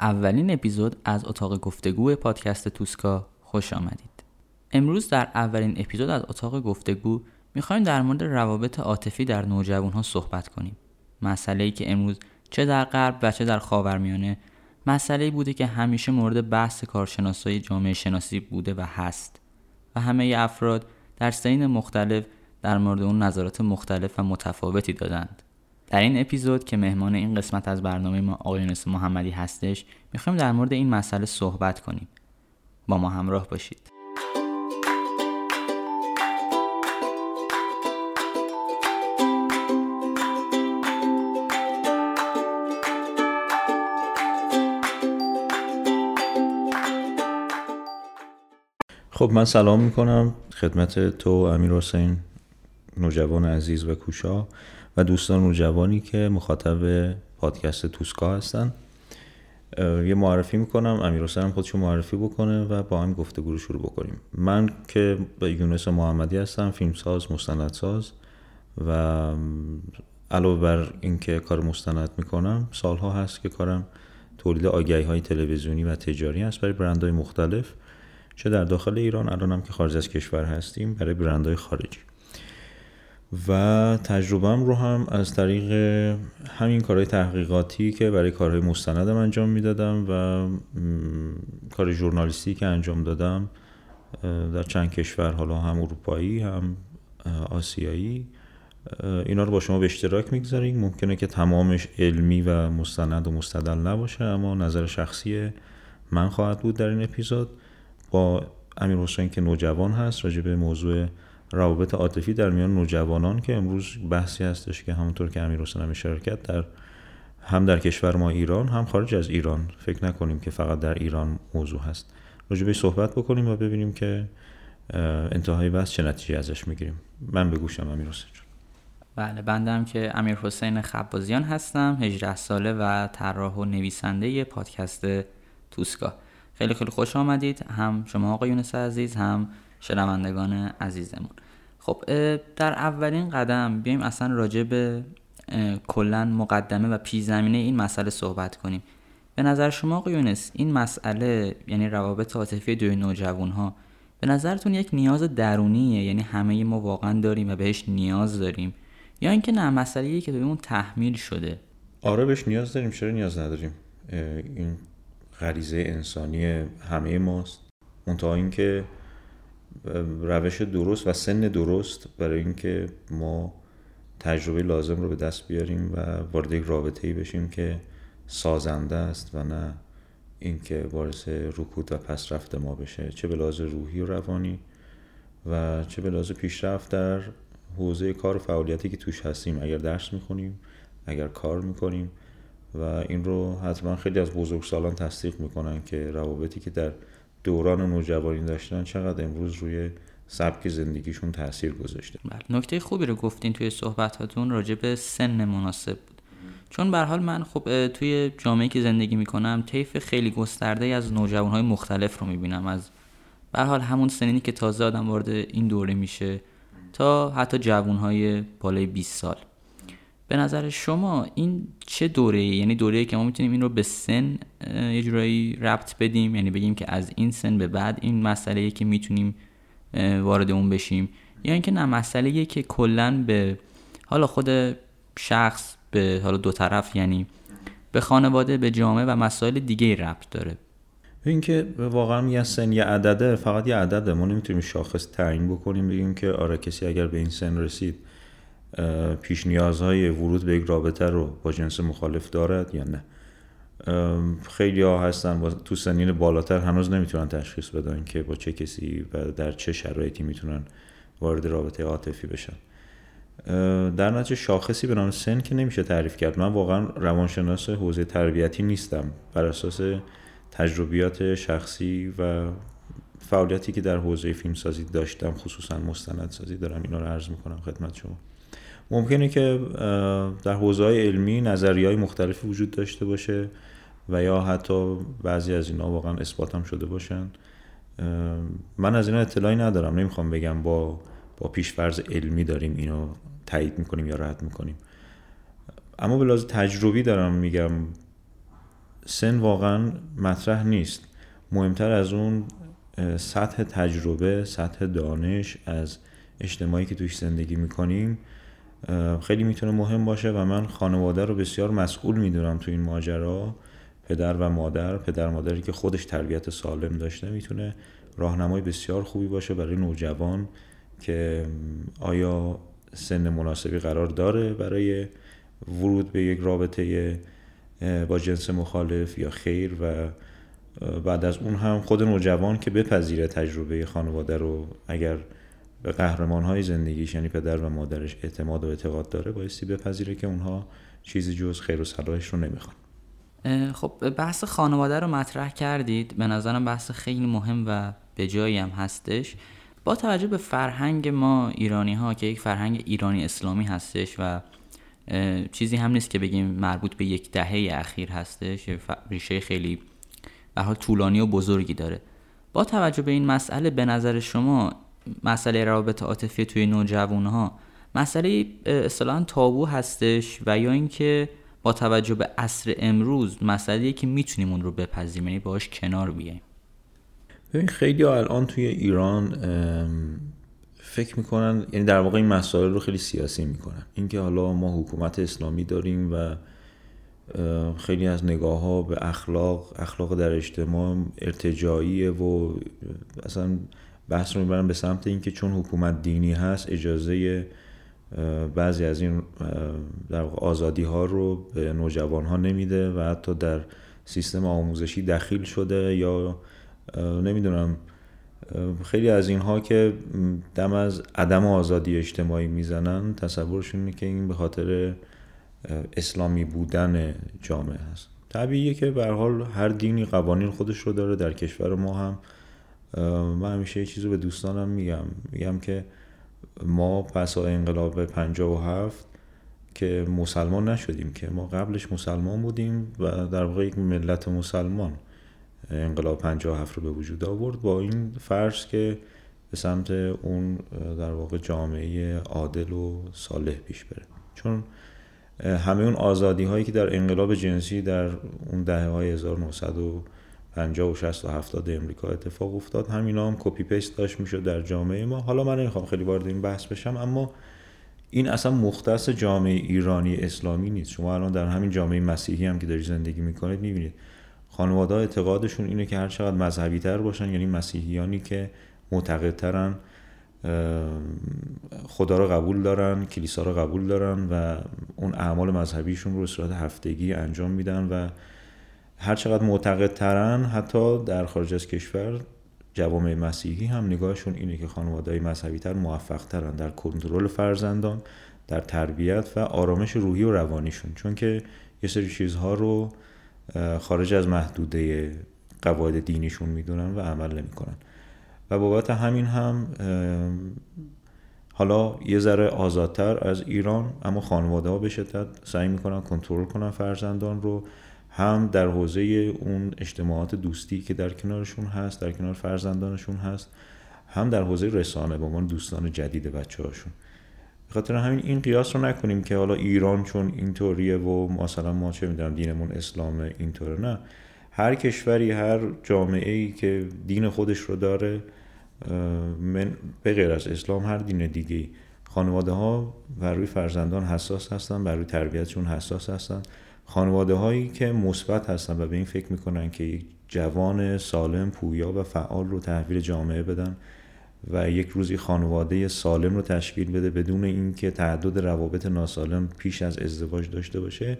اولین اپیزود از اتاق گفتگو پادکست توسکا خوش آمدید. امروز در اولین اپیزود از اتاق گفتگو می‌خوایم در مورد روابط عاطفی در نوجوان ها صحبت کنیم. مسئله که امروز چه در غرب و چه در خاورمیانه مسئله بوده که همیشه مورد بحث کارشناسای جامعه شناسی بوده و هست و همه افراد در سین مختلف در مورد اون نظرات مختلف و متفاوتی دادند. در این اپیزود که مهمان این قسمت از برنامه ما آقای محمدی هستش می‌خوایم در مورد این مسئله صحبت کنیم. با ما همراه باشید. خب من سلام می‌کنم خدمت تو امیر حسین نوجوان عزیز و کوشا. و دوستان نوجوانی که مخاطب پادکست توسکا هستن. یه معرفی می‌کنم امیر حسین خودشو معرفی بکنه و با هم گفتگو رو شروع بکنیم. من که یونس محمدی هستم فیلمساز مستندساز و علاوه بر اینکه کار مستند می‌کنم سالها هست که کارم تولید آگهی های تلویزیونی و تجاری هست برای برندهای مختلف چه در داخل ایران الان هم که خارج از کشور هستیم برای برندهای خارجی. و تجربهم رو هم از طریق همین کارهای تحقیقاتی که برای کارهای مستندم انجام می‌دادم و کار ژورنالیستی که انجام دادم در چند کشور حالا هم اروپایی هم آسیایی اینا رو با شما به اشتراک می‌گذاریم. ممکنه که تمامش علمی و مستند و مستدل نباشه اما نظر شخصی من خواهد بود در این اپیزود. با امیر حسین که نوجوان هست راجع به موضوع روابط عاطفی در میان نوجوانان که امروز بحثی هستش که همونطور که امیر حسین هم شرکت در هم در کشور ما ایران هم خارج از ایران. فکر نکنیم که فقط در ایران موضوع هست. راجع به صحبت بکنیم و ببینیم که انتهای بحث چه نتیجه ازش می‌گیریم. من به گوشم امیر حسین بله بندم که امیر حسین خبازیان هستم 18 ساله و طراح و نویسنده پادکست توسکا. خیلی خیلی خوش آمدید. هم شما آقای یونس عزیز هم شنوندگان عزیزمون. خب در اولین قدم بیایم اصلا راجع به کلا مقدمه و پیش زمینه این مسئله صحبت کنیم. به نظر شما آقای یونس این مسئله یعنی روابط عاطفی دوی نوجوان ها به نظرتون یک نیاز درونیه؟ یعنی همه ما واقعا داریم و بهش نیاز داریم. یا اینکه نه مسئله که بهمون تحمیل شده. آره بهش نیاز داریم. چرا نیاز نداریم؟ این غریزه انسانی همه ماست. منتها اینکه روش درست و سن درست برای اینکه ما تجربه لازم رو به دست بیاریم و وارد یک رابطه ای بشیم که سازنده است و نه اینکه باعث رکود و پسرفت ما بشه. چه به لحاظ روحی و روانی و چه به لحاظ پیشرفت در حوزه کار و فعالیتی که توش هستیم. اگر درس می‌خونیم اگر کار می‌کنیم و این رو حتما خیلی از بزرگسالان تصدیق می‌کنن که روابطی که در دوران نوجوانی داشتن چقدر امروز روی سبک زندگیشون تاثیر گذاشته؟ بله. نکته خوبی رو گفتین توی صحبتاتون راجع به سن مناسب بود. چون به حال من خب توی جامعه که زندگی می‌کنم طیف خیلی گسترده از های مختلف رو می‌بینم. از به حال همون سنینی که تازه آدم وارد این دوره میشه تا حتی های بالای 20 سال. به نظر شما این چه دوره یعنی دوره که ما می‌تونیم این رو به سن یه جورایی ربط بدیم؟ یعنی بگیم که از این سن به بعد این مسئله که می‌تونیم وارد اون بشیم؟ یا اینکه نه مسئله که کلا به حالا خود شخص به حالا دو طرف یعنی به خانواده به جامعه و مسائل دیگه ربط داره. اینکه واقعا یه سن یه عدده فقط یه عدده. ما نمی‌تونیم شاخص تعیین بکنیم بگیم که آره کسی اگر به این سن رسید پیش نیازهای ورود به یک رابطه رو با جنس مخالف دارد یا نه؟ خیلی ها هستن با تو سنین بالاتر هنوز نمی‌تونن تشخیص بدن که با چه کسی و در چه شرایطی می‌تونن وارد رابطه عاطفی بشن. در نتیجه شاخصی به نام سن که نمیشه تعریف کرد. من واقعا روانشناس حوزه تربیتی نیستم. بر اساس تجربیات شخصی و فعالیتی که در حوزه فیلمسازی داشتم خصوصا مستندسازی دارم اینا رو عرض می‌کنم خدمت شما. ممکنه که در حوزه های علمی نظری های مختلفی وجود داشته باشه و یا حتی بعضی از اینا واقعا اثبات هم شده باشن. من از اینا اطلاعی ندارم. نمی‌خوام بگم با با پیشفرض علمی داریم اینو تایید می‌کنیم یا رد می‌کنیم. اما به لحاظ تجربی دارم میگم سن واقعا مطرح نیست. مهمتر از اون سطح تجربه سطح دانش از اجتماعی که توش زندگی می‌کنیم خیلی می‌تونه مهم باشه و من خانواده رو بسیار مسئول می‌دونم تو این ماجرا. پدر و مادر پدر مادری که خودش تربیت سالم داشته می‌تونه راهنمای بسیار خوبی باشه برای نوجوان که آیا سن مناسبی قرار داره برای ورود به یک رابطه با جنس مخالف یا خیر و بعد از اون هم خود نوجوان که بپذیره تجربه خانواده رو اگر به قهرمان های زندگیش یعنی پدر و مادرش اعتماد و اعتقاد داره بایستی بپذیره که اونها چیزی جز خیر و صلاحش رو نمی‌خوان. خب بحث خانواده رو مطرح کردید. به نظرم بحث خیلی مهم و به جایی هم هستش. با توجه به فرهنگ ما ایرانی ها که یک فرهنگ ایرانی اسلامی هستش و چیزی هم نیست که بگیم مربوط به یک دهه اخیر هستش ریشه خیلی به حال طولانی و بزرگی داره. با توجه به این مسئله به نظر شما مسئله روابط عاطفی توی نوجوان ها مسئله اصطلاحا تابو هستش و یا اینکه با توجه به عصر امروز مسئله که می‌تونیم اون رو بپذیریم یعنی باهاش کنار بیایم ببین خیلی الان توی ایران فکر می‌کنن یعنی در واقع این مسائل رو خیلی سیاسی می‌کنن. اینکه حالا ما حکومت اسلامی داریم و خیلی از نگاه ها به اخلاق اخلاق در اجتماع ارتجاعیه و اصلا بحث رو می‌برن به سمت اینکه چون حکومت دینی هست اجازه بعضی از این در آزادی ها رو به نوجوان ها نمیده و حتی در سیستم آموزشی دخیل شده یا نمی‌دونم خیلی از اینها که دم از عدم آزادی اجتماعی می‌زنن تصورشون اینه که این به خاطر اسلامی بودن جامعه هست. طبیعیه که به حال هر دینی قوانین خودش رو داره در کشور ما هم من همیشه یه چیزی به دوستانم میگم. میگم که ما پس انقلاب 57 که مسلمان نشدیم که ما قبلش مسلمان بودیم و در واقع یک ملت مسلمان انقلاب 57 رو به وجود آورد با این فرض که به سمت اون در واقع جامعه عادل و صالح پیش بره. چون همه اون آزادی هایی که در انقلاب جنسی در اون دهه های 1950 و 60 و 70 امریکا اتفاق افتاد. همینا هم کپی پیست داشت می‌شد در جامعه ما. حالا من نمی‌خوام خیلی وارد این بحث بشم اما این اصلا مختص جامعه ایرانی اسلامی نیست. شما الان در همین جامعه مسیحی هم که داری زندگی می‌کنید می‌بینید خانواده اعتقادشون اینه که هر چقدر مذهبی تر باشن یعنی مسیحیانی که معتقدترن خدا رو قبول دارن کلیسا رو قبول دارن و اون اعمال مذهبیشون رو صورت هفتگی انجام میدن و هر چقدر معتقد ترن حتی در خارج از کشور جوامع مسیحی هم نگاهشون اینه که خانواده مذهبی تر موفق ترن در کنترل فرزندان در تربیت و آرامش روحی و روانیشون. چون که یه سری چیزها رو خارج از محدوده قواعد دینیشون می‌دونن و عمل نمی‌کنن. و بابت همین هم حالا یه ذره آزادتر از ایران اما خانواده ها به شدت سعی می‌کنن کنترل کنن فرزندان رو. هم در حوزه اون اجتماعات دوستی که در کنارشون هست در کنار فرزندانشون هست هم در حوزه رسانه با من دوستان جدید بچه هاشون خاطر همین این قیاس رو نکنیم که حالا ایران چون اینطوریه و مثلا ما چه می‌دونم دینمون اسلام اینطوره نه. هر کشوری هر جامعه ای که دین خودش رو داره من به غیر از اسلام هر دین دیگه خانواده ها بر روی فرزندان حساس هستن بر روی تربیتشون حساس هستن. خانواده هایی که مثبت هستن و به این فکر می‌کنن که یک جوان سالم پویا و فعال رو تحویل جامعه بدن و یک روزی خانواده سالم رو تشکیل بده بدون اینکه تعدد روابط ناسالم پیش از ازدواج داشته باشه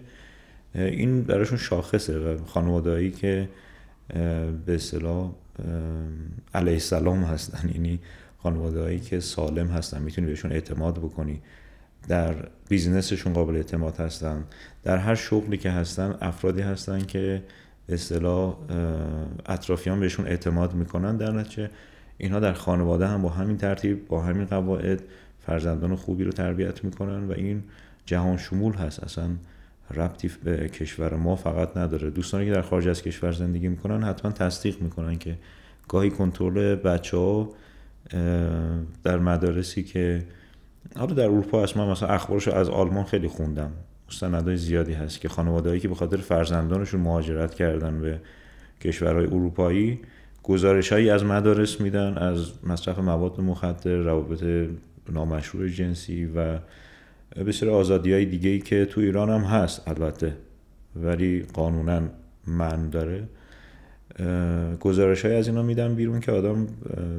این براشون شاخصه و خانوادهایی که به اصطلاح علیه السلام هستن. یعنی خانوادهایی که سالم هستن. می‌تونی بهشون اعتماد بکنی. در بیزینسشون قابل اعتماد هستن. در هر شغلی که هستن افرادی هستن که اصطلاح اطرافیان بهشون اعتماد می‌کنن. در نتیجه اینها در خانواده هم با همین ترتیب با همین قواعد فرزندان خوبی رو تربیت می‌کنن و این جهان شمول هست. اصلا ربطی به کشور ما فقط نداره. دوستانی که در خارج از کشور زندگی می‌کنن حتما تصدیق می‌کنن که گاهی کنترل بچه ها در مدارسی که حالا در اروپا هست. من مثلا اخبارش از آلمان خیلی خوندم. مستندهای زیادی هست که خانوادهایی که به خاطر فرزندانشون مهاجرت کردن به کشورهای اروپایی گزارش هایی از مدارس میدن از مصرف مواد مخدر روابط نامشروع جنسی و بسیار آزادی های دیگه ای که تو ایران هم هست البته ولی قانونا من داره. گزارش های از اینا میدن بیرون که آدم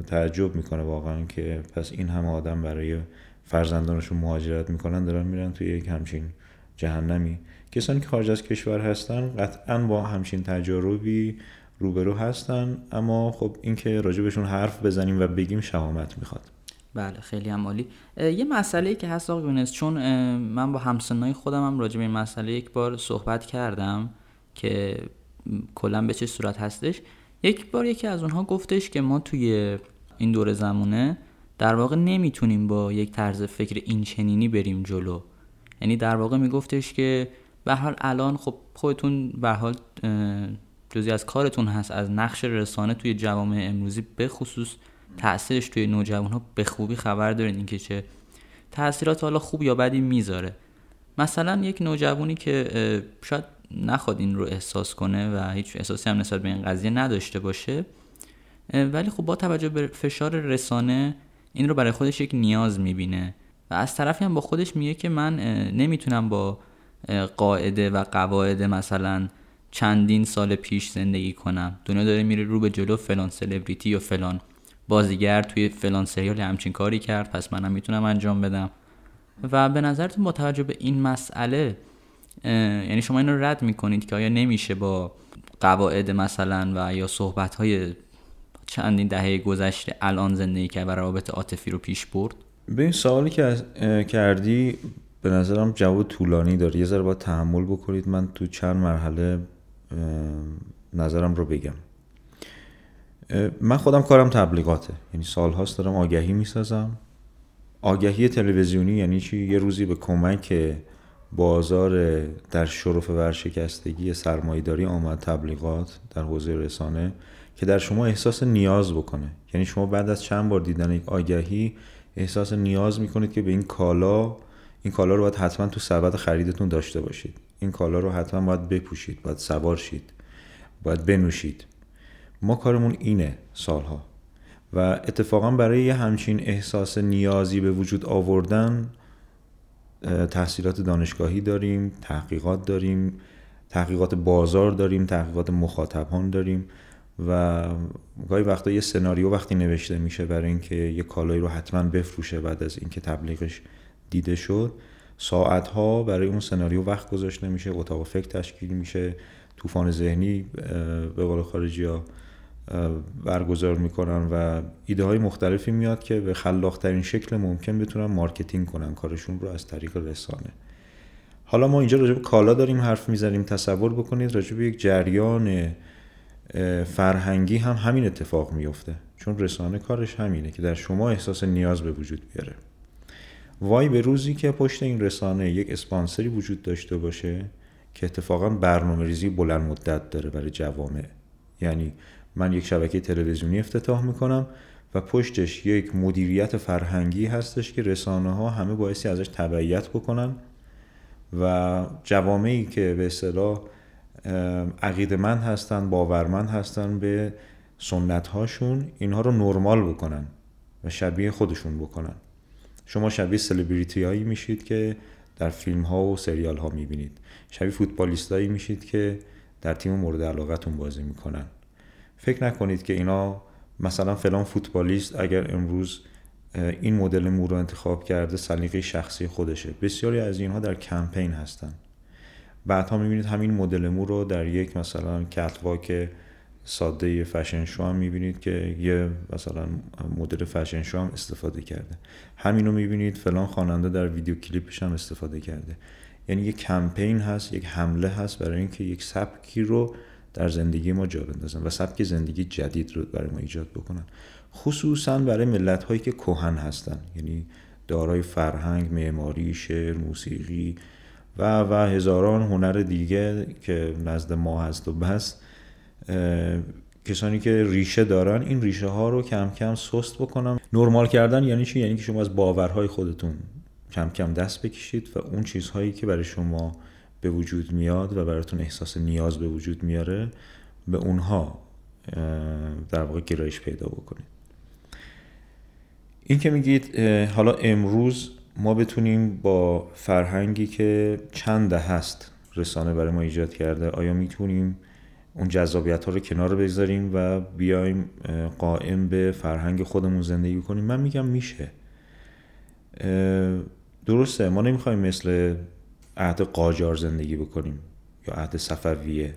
تعجب می‌کنه واقعا که پس این همه آدم برای فرزندانشون مهاجرت می‌کنن دارن میرن توی یک همچین جهنمی. کسانی که خارج از کشور هستن قطعا با همچین تجاربی روبرو هستن اما خب اینکه راجبشون حرف بزنیم و بگیم شهامت می‌خواد. بله خیلی هم عالی. یه مسئله که هست آقای چون من با همسنای خودم هم راجع به این مسئله یک بار صحبت کردم که کلا به چه صورت هستش. یک بار یکی از اونها گفتش که ما توی این دور زمونه در واقع نمی‌تونیم با یک طرز فکر این چنینی بریم جلو. یعنی در واقع میگفتش که به حال الان خب خودتون به حال جزی از کارتون هست از نقش رسانه توی جوامع امروزی به خصوص تاثیرش توی نوجوان ها به خوبی خبر دارین اینکه چه تاثیرات حالا خوب یا بدی می‌ذاره. مثلا یک نوجوانی که شاید نخواد این رو احساس کنه و هیچ احساسی هم نسبت به این قضیه نداشته باشه ولی خب با توجه به فشار رسانه این رو برای خودش یک نیاز می‌بینه. و از طرفی هم با خودش میگه که من نمی‌تونم با قاعده و قواعد مثلا چندین سال پیش زندگی کنم. دنیا داره میره رو به جلو فلان سلبریتی یا فلان بازیگر توی فلان سریال همچین کاری کرد پس منم می‌تونم انجام بدم. و به نظرتون با توجه به این مسئله یعنی شما این رو رد می‌کنید که آیا نمیشه با قواعد مثلا و یا صحبت های چندین دهه گذشته الان زندگی که و روابط عاطفی رو پیش برد؟ به این سوالی که کردی به نظرم جواب طولانی داره. یه ذره باید تحمل بکنید. من تو چند مرحله نظرم رو بگم. من خودم کارم تبلیغاته. یعنی سالهاست دارم آگهی می‌سازم. آگهی تلویزیونی یعنی چی؟ یه روزی به کمک بازار در شرف ورشکستگی سرمایداری آمد تبلیغات در حوزه رسانه که در شما احساس نیاز بکنه. یعنی شما بعد از چند بار دیدن یک آگهی احساس نیاز می‌کنید که به این کالا این کالا رو باید حتما تو سبد خریدتون داشته باشید. این کالا رو حتما باید بپوشید باید سوار شید باید بنوشید. ما کارمون اینه سالها. و اتفاقا برای یه همچین احساس نیازی به وجود آوردن تحصیلات دانشگاهی داریم تحقیقات داریم تحقیقات بازار داریم تحقیقات مخاطبان داریم و گاهی وقتا یه سناریو وقتی نوشته میشه برای اینکه یه کالایی رو حتما بفروشه بعد از اینکه تبلیغش دیده شد ساعت ها برای اون سناریو وقت گذاشته میشه اتاق فکر تشکیل میشه طوفان ذهنی به قول خارجی ها برگزار می‌کنن و ایده های مختلفی میاد که به خلاقترین شکل ممکن بتونن marketing کنن کارشون رو از طریق رسانه. حالا ما اینجا راجع به کالا داریم حرف می‌زنیم تصور بکنید راجع به یک جریان فرهنگی هم همین اتفاق میفته چون رسانه کارش همینه که در شما احساس نیاز به وجود بیاره. وای به روزی که پشت این رسانه یک اسپانسری وجود داشته باشه که اتفاقا برنامه ریزی بلند مدت داره برای جوامع. یعنی من یک شبکه تلویزیونی افتتاح می‌کنم و پشتش یک مدیریت فرهنگی هستش که رسانه ها همه باعثی ازش تبعیت بکنن و جوامعی که به اصطلاح عقیدمند هستن باورمند هستن به سنت هاشون اینها رو نرمال بکنن و شبیه خودشون بکنن. شما شبیه سلبریتی هایی میشید که در فیلم ها و سریال ها می‌بینید. شبیه فوتبالیست هایی میشید که در تیم مورد علاقتون بازی می‌کنن. فکر نکنید که اینا مثلا فلان فوتبالیست اگر امروز این مدل مو رو انتخاب کرده سلیقه شخصی خودشه. بسیاری از اینها در کمپین هستن. بعدها می‌بینید همین مدل مو رو در یک مثلا کتواک ساده فشن شو هم می‌بینید که یه مثلا مدل فشن شو هم استفاده کرده. همین رو می‌بینید فلان خواننده در ویدیو کلیپش هم استفاده کرده. یعنی یک کمپین هست یک حمله هست برای اینکه یک سبکی رو در زندگی ما جا بندازن و سبک زندگی جدید رو برای ما ایجاد بکنن. خصوصا برای ملت هایی که کهن هستن یعنی دارای فرهنگ معماری شعر موسیقی و و هزاران هنر دیگه که نزد ما هست و بس کسانی که ریشه دارن این ریشه ها رو کم کم سست بکنم. نرمال کردن یعنی چی؟ یعنی که شما از باورهای خودتون کم کم دست بکشید و اون چیزهایی که برای شما به وجود میاد و براتون احساس نیاز به وجود میاره به اونها در واقع گرایش پیدا بکنید. این که میگید حالا امروز ما بتونیم با فرهنگی که چند هست رسانه برای ما ایجاد کرده آیا می‌تونیم اون جذابیت ها رو کنار بذاریم و بیایم قائم به فرهنگ خودمون زندگی کنیم؟ من میگم میشه. درسته ما نمی‌خوایم مثل عهد قاجار زندگی بکنیم یا عهد صفویه.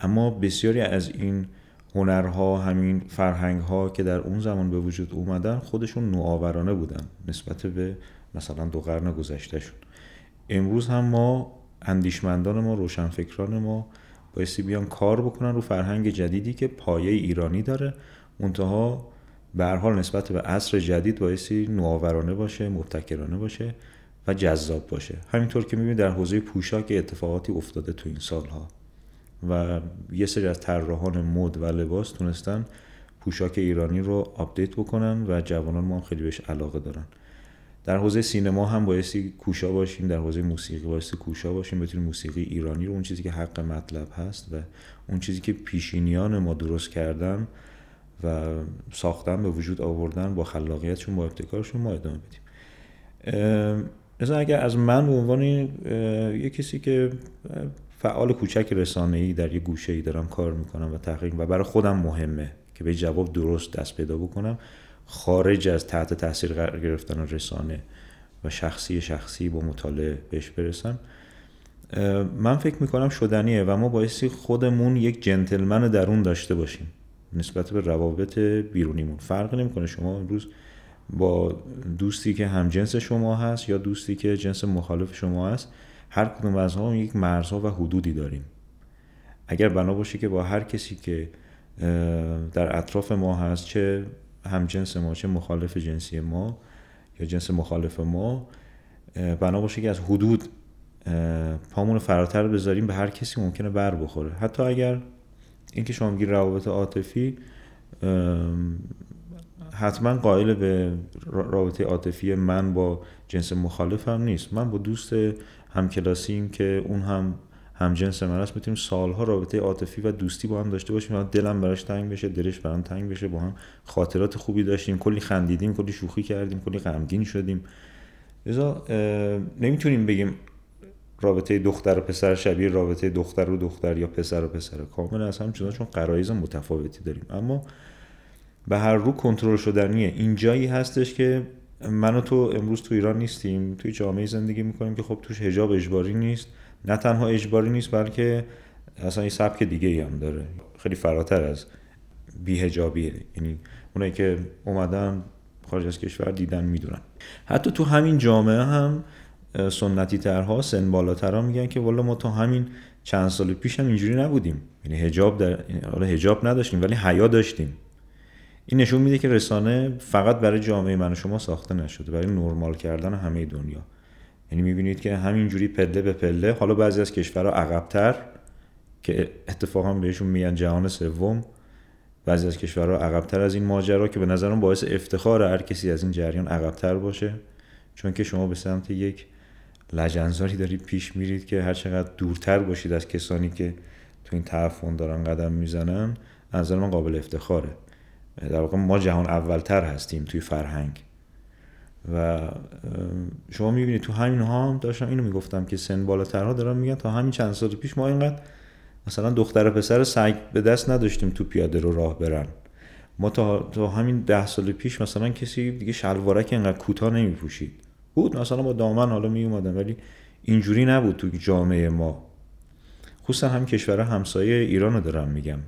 اما بسیاری از این هنرها همین فرهنگ ها که در اون زمان به وجود اومدن خودشون نوآورانه بودن نسبت به مثلا دو قرن گذشتهشون. امروز هم ما اندیشمندان ما روشنفکران ما بایستی بیان کار بکنن رو فرهنگ جدیدی که پایه ایرانی داره. منتها به حال نسبت به عصر جدید بایستی نوآورانه باشه مبتکرانه باشه. و جذاب باشه. همینطور که می‌بینید در حوزه پوشاک اتفاقاتی افتاده تو این سالها. و یه سری از طراحان مد و لباس تونستن پوشاک ایرانی رو update بکنن و جوانان ما هم خیلی بهش علاقه دارن. در حوزه سینما هم بایستی کوشا باشیم در حوزه موسیقی بایستی کوشا باشیم بتونیم موسیقی ایرانی رو اون چیزی که حق مطلب هست و اون چیزی که پیشینیان ما درست کردن و ساختن به وجود آوردن با خلاقیتشون با ابتکارشون ما ادامه بدیم. مثلا اگر از من به عنوان یه کسی که فعال کوچک رسانه‌ای در یه گوشه دارم کار می‌کنم و تحقیق و برای خودم مهمه که به جواب درست دست پیدا بکنم خارج از تحت تاثیر قرار گرفتن رسانه و شخصی شخصی با مطالعه بهش برسم من فکر می‌کنم شدنیه و ما بایستی خودمون یک جنتلمن درون داشته باشیم. نسبت به روابط بیرونیمون. فرق نمی‌کنه. شما امروز با دوستی که هم جنس شما هست یا دوستی که جنس مخالف شما هست هر کدوم از ما یک مرزها و حدودی داریم. اگر بنا باشه که با هر کسی که در اطراف ما هست چه هم جنس ما چه مخالف جنسی ما یا جنس مخالف ما بنا باشه که از حدود پامون فراتر بذاریم به هر کسی ممکنه بر بخوره. حتی اگر اینکه شما میگی روابط عاطفی حتما قائل به رابطه عاطفی من با جنس مخالفم نیست. من با دوست همکلاسیم که اون هم هم جنس من است می‌تونیم سالها رابطه عاطفی و دوستی با هم داشته باشیم دلم براش تنگ بشه دلش برام تنگ بشه با هم خاطرات خوبی داشتیم کلی خندیدیم کلی شوخی کردیم کلی غمگین شدیم. لذا نمی‌تونیم بگیم رابطه دختر و پسر شبیه رابطه دختر و دختر یا پسر و پسر کاملا از هم چون قرایز متفاوتی داریم. اما به هر رو کنترل شدنیه. این جایی هستش که من و تو امروز تو ایران نیستیم. توی جامعه زندگی می‌کنیم که خب توش هجاب اجباری نیست. نه تنها اجباری نیست بلکه اصلا این سبک دیگه ای هم داره. خیلی فراتر از بیهجابیه یعنی اونایی که اومدن خارج از کشور دیدن می‌دونن. حتی تو همین جامعه هم سنتی ترها سن بالاترها میگن که والا ما تا همین چند سال پیش هم اینجوری نبودیم. یعنی هجاب در حالا هجاب نداشتیم ولی حیا داشتیم. این نشون میده که رسانه فقط برای جامعه من و شما ساخته نشده برای نرمال کردن همه دنیا. یعنی می‌بینید که همینجوری پله به پله حالا بعضی از کشورها عقبتر که اتفاقا بهشون میگن جهان سوم بعضی از کشورها عقبتر از این ماجرا که به نظرم باعث افتخار هر کسی از این جریان عقبتر باشه. چون که شما به سمت یک لجنزاری دارید پیش میرید که هر چقدر دورتر باشید از کسانی که تو این تعفن دارن قدم می‌زنن از من قابل افتخاره. در واقع ما جهان اولتر هستیم توی فرهنگ. و شما می‌بینید تو همین ها هم داشتم اینو می‌گفتم که سن بالاترها دارن میگن تا همین چند سال پیش ما اینقدر مثلا دختر پسر سگ به دست نداشتیم تو پیاده رو راه برن. ما تا, تا همین ده سال پیش مثلا کسی دیگه شلوارک اینقدر کوتاه نمیپوشید. بود مثلا با دامن حالا می ولی اینجوری نبود تو جامعه ما. خصوصا هم کشور همسایه ایران رو دارم میگم.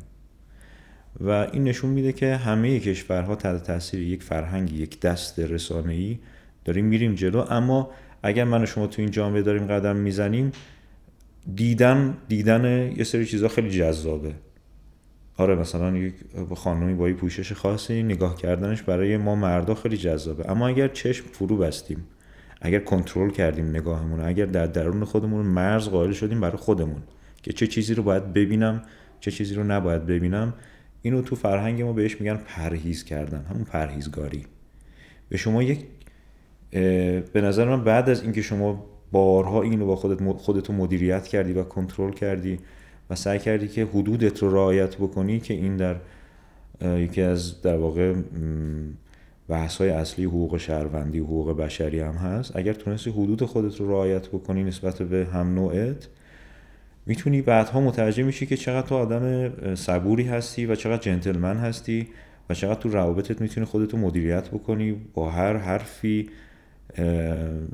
و این نشون میده که همه کشورها تحت تاثیر یک فرهنگ یک دست رسانه‌ای داریم میریم جلو. اما اگر من و شما تو این جامعه داریم قدم می‌زنیم دیدن دیدن یه سری چیزها خیلی جذابه. آره مثلا یک خانمی با پوشش خاصی نگاه کردنش برای ما مردا خیلی جذابه. اما اگر چشم فرو بستیم اگر کنترل کردیم نگاهمون اگر در درون خودمون مرز قائل شدیم برای خودمون که چه چیزی رو باید ببینم چه چیزی رو نباید ببینم اینو تو فرهنگ ما بهش میگن پرهیز کردن همون پرهیزگاری. به شما یک به نظر من بعد از اینکه شما بارها اینو با خودت خودتو مدیریت کردی و کنترل کردی و سعی کردی که حدودت رو رعایت بکنی که این در یکی از در واقع بحث های اصلی حقوق شهروندی حقوق بشری هم هست. اگر تونستی حدود خودت رو رعایت بکنی نسبت به هم نوعت می‌تونی بعدها متوجه میشی که چقدر تو آدم صبوری هستی و چقدر جنتلمن هستی و چقدر تو روابطت می‌تونی خودتو مدیریت بکنی با هر حرفی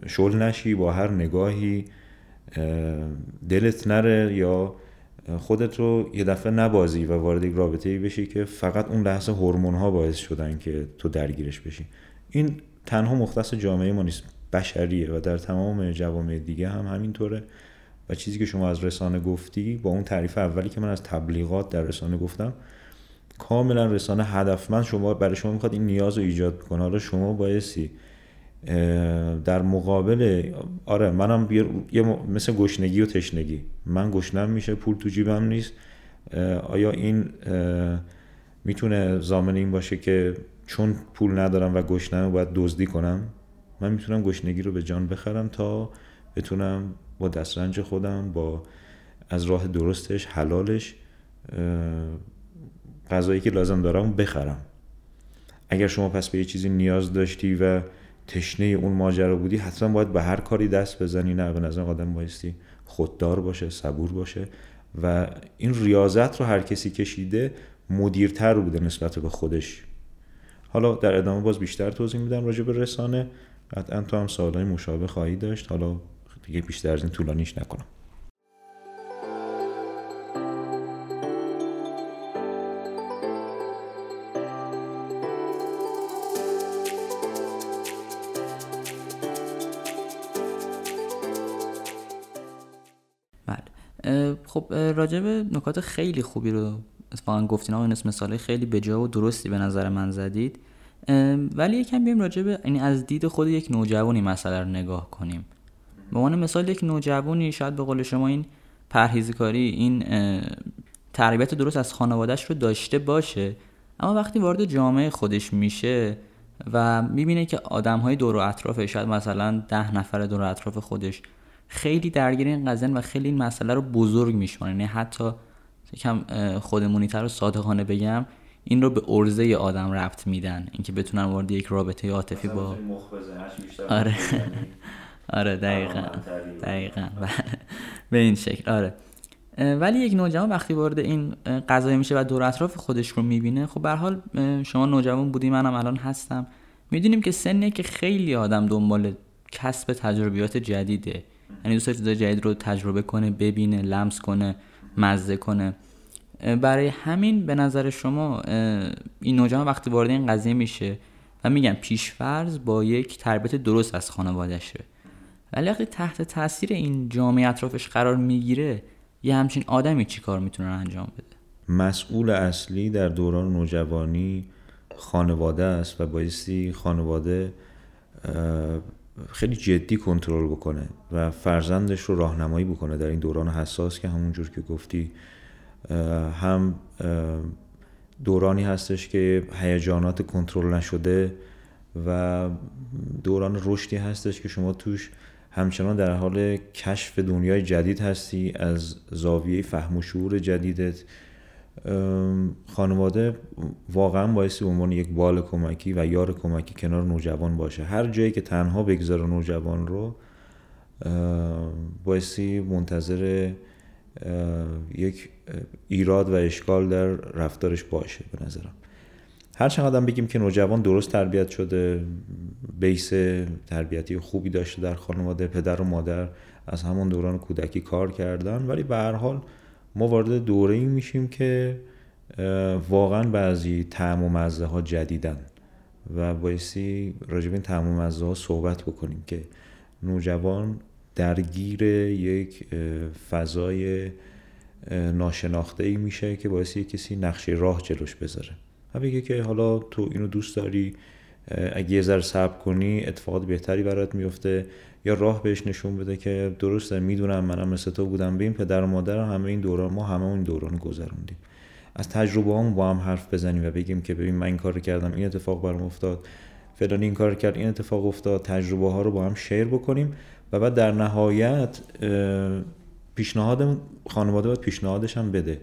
شل نشی با هر نگاهی دلت نره یا خودت رو یه دفعه نبازی و وارد یک رابطه بشی که فقط اون لحظه هورمون ها باعث شدن که تو درگیرش بشی. این تنها مختص جامعه ما نیست بشریه و در تمام جوامع دیگه هم همینطوره. و چیزی که شما از رسانه گفتی با اون تعریف اولی که من از تبلیغات در رسانه گفتم کاملا رسانه هدفمند شما برای شما می‌خواد این نیاز رو ایجاد بکنه حالا شما بایستی در مقابل آره منم یه مثل گشنگی و تشنگی. من گشنم میشه پول تو جیبم نیست. آیا این می‌تونه زامن این باشه که چون پول ندارم و گشنم باید دزدی کنم؟ من می‌تونم گشنگی رو به جان بخرم تا بتونم با دسترنج خودم با از راه درستش حلالش غذایی که لازم دارم بخرم. اگر شما پس به یه چیزی نیاز داشتی و تشنه اون ماجرا بودی حتما باید به هر کاری دست بزنی نه به نظر آدم بایستی خوددار باشه صبور باشه و این ریاضت رو هر کسی کشیده مدیرتر بوده نسبت به خودش. حالا در ادامه باز بیشتر توضیح میدم راجع به رسانه. قطعا تو هم سوالای مشابه خواهی داشت. حالا دیگه بیشتر از این طولانیش نکنم. خب راجع به نکات خیلی خوبی رو اتفاقا گفتین. آقا مثال خیلی بجا و درستی به نظر من زدید. ولی یکم بیم راجع به یعنی از دید خود یک نوجوانی مسئله رو نگاه کنیم. به عنوان مثال یک نوجوانی شاید به قول شما این پرهیزکاری این تربیت درست از خانوادهش رو داشته باشه اما وقتی وارد جامعه خودش میشه و می‌بینه که آدم های دور و اطرافش شاید مثلا ده نفر دور و اطراف خودش خیلی درگیر این قضیه و خیلی این مسئله رو بزرگ میشماره یعنی حتی کم خودمونیتر و صادقانه بگم این رو به ارزه آدم رفت میدن. اینکه بتونن وارد یک رابطه عاطفی با آره. آره دقیقا دقیقا. به این شکل آره. ولی یک نوجوان وقتی وارد این قضایه میشه و دور اطراف خودش رو می‌بینه خب به حال شما نوجوان بودی منم الان هستم. می‌دونیم که سنیه که خیلی آدم دنبال کسب تجربیات جدیده. یعنی دوست چیزای جدید رو تجربه کنه ببینه لمس کنه مزه کنه. برای همین به نظر شما این نوجوان وقتی وارد این قضیه میشه و میگم پیشفرض با یک تربیت درست از خانوادهشه. ولی وقتی تحت تاثیر این جامعه اطرافش قرار می‌گیره یه همچین آدمی چی کار می‌تونه انجام بده؟ مسئول اصلی در دوران نوجوانی خانواده است و بایستی خانواده خیلی جدی کنترل بکنه و فرزندش رو راهنمایی بکنه در این دوران حساس که همونجور که گفتی. هم دورانی هستش که هیجانات کنترل نشده و دوران رشدی هستش که شما توش همچنان در حال کشف دنیای جدید هستی از زاویه فهم و شعور جدیدت. خانواده واقعا باعث عنوان یک بال کمکی و یار کمکی کنار نوجوان باشه. هر جایی که تنها بگذاره نوجوان رو باعثی منتظر یک ایراد و اشکال در رفتارش باشه به نظرم. هر چقدر بگیم که نوجوان درست تربیت شده بیس تربیتی خوبی داشته در خانواده پدر و مادر از همون دوران کودکی کار کردن. ولی به هر حال ما وارد دوره ای میشیم که واقعا بعضی تعم و مزه ها جدیدن و بایستی راجب این تعم و مزه ها صحبت بکنیم که نوجوان درگیر یک فضای ناشناخته ای میشه که باعثی کسی نقشه راه جلوش بذاره. و بگه که حالا تو اینو دوست داری اگه یه ذره صبر کنی اتفاقات بهتری برات میفته یا راه بهش نشون بده که درسته می‌دونم منم مثل تو بودم. به این پدر و مادر همه این دوران ما همه اون دوران گذروندیم. از تجربه هم با هم حرف بزنیم و بگیم که ببین من این کار کردم این اتفاق برام افتاد. فلانی این کار کرد این اتفاق افتاد. تجربه ها رو با هم شیر بکنیم و بعد در نهایت پیشنهاد خانواده باید پیشنهادش هم بده.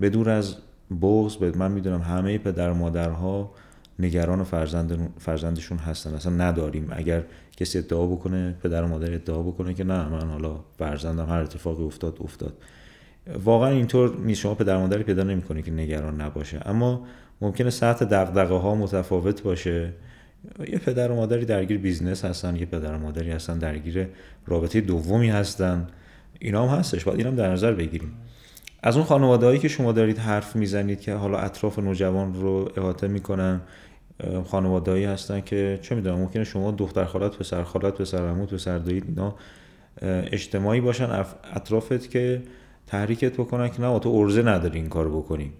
بدور از بغض من می‌دونم همه پدر مادرها نگران فرزند فرزندشون هستن. اصلا نداریم. اگر کسی ادعا بکنه پدر و مادر ادعا بکنه که نه من حالا فرزندم هر اتفاقی افتاد افتاد. واقعا اینطور نیست شما پدر مادری پیدا نمی‌کنه که نگران نباشه. اما ممکنه سطح دغدغه ها متفاوت باشه. یه پدر و مادری درگیر business هستن یه پدر و مادری هستن درگیر رابطه دومی هستن. اینا هم هستش. باید اینم در نظر بگیریم. از اون خانواده هایی که شما دارید حرف می‌زنید که حالا اطراف نوجوان رو احاطه می‌کنن خانوادهایی هستن که چه می‌دونم ممکنه شما دختر خالت پسر خالت پسر عموت پسر دایی اینا اجتماعی باشن اطرافت که تحریکت بکنن که نه تو ارزه نداری این کار بکنی.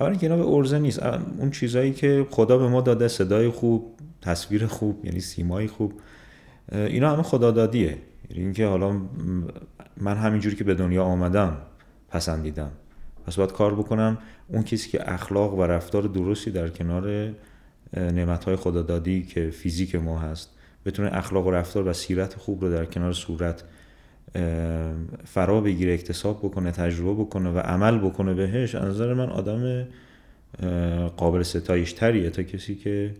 اولا که اینا به ارزه نیست. اون چیزهایی که خدا به ما داده صدای خوب تصویر خوب یعنی سیمای خوب اینا همه خدا دادیه یعنی اینکه حالا من همینجوری که به دنیا آمدم پسندیدم. پس باید کار بکنم. اون کسی که اخلاق و رفتار درستی در کنار نعمتهای خدادادی که فیزیک ما هست بتونه اخلاق و رفتار و سیرت خوب رو در کنار صورت فرا بگیره اکتساب بکنه تجربه بکنه و عمل بکنه بهش از نظر من آدم قابل ستایش تریه. تا کسی که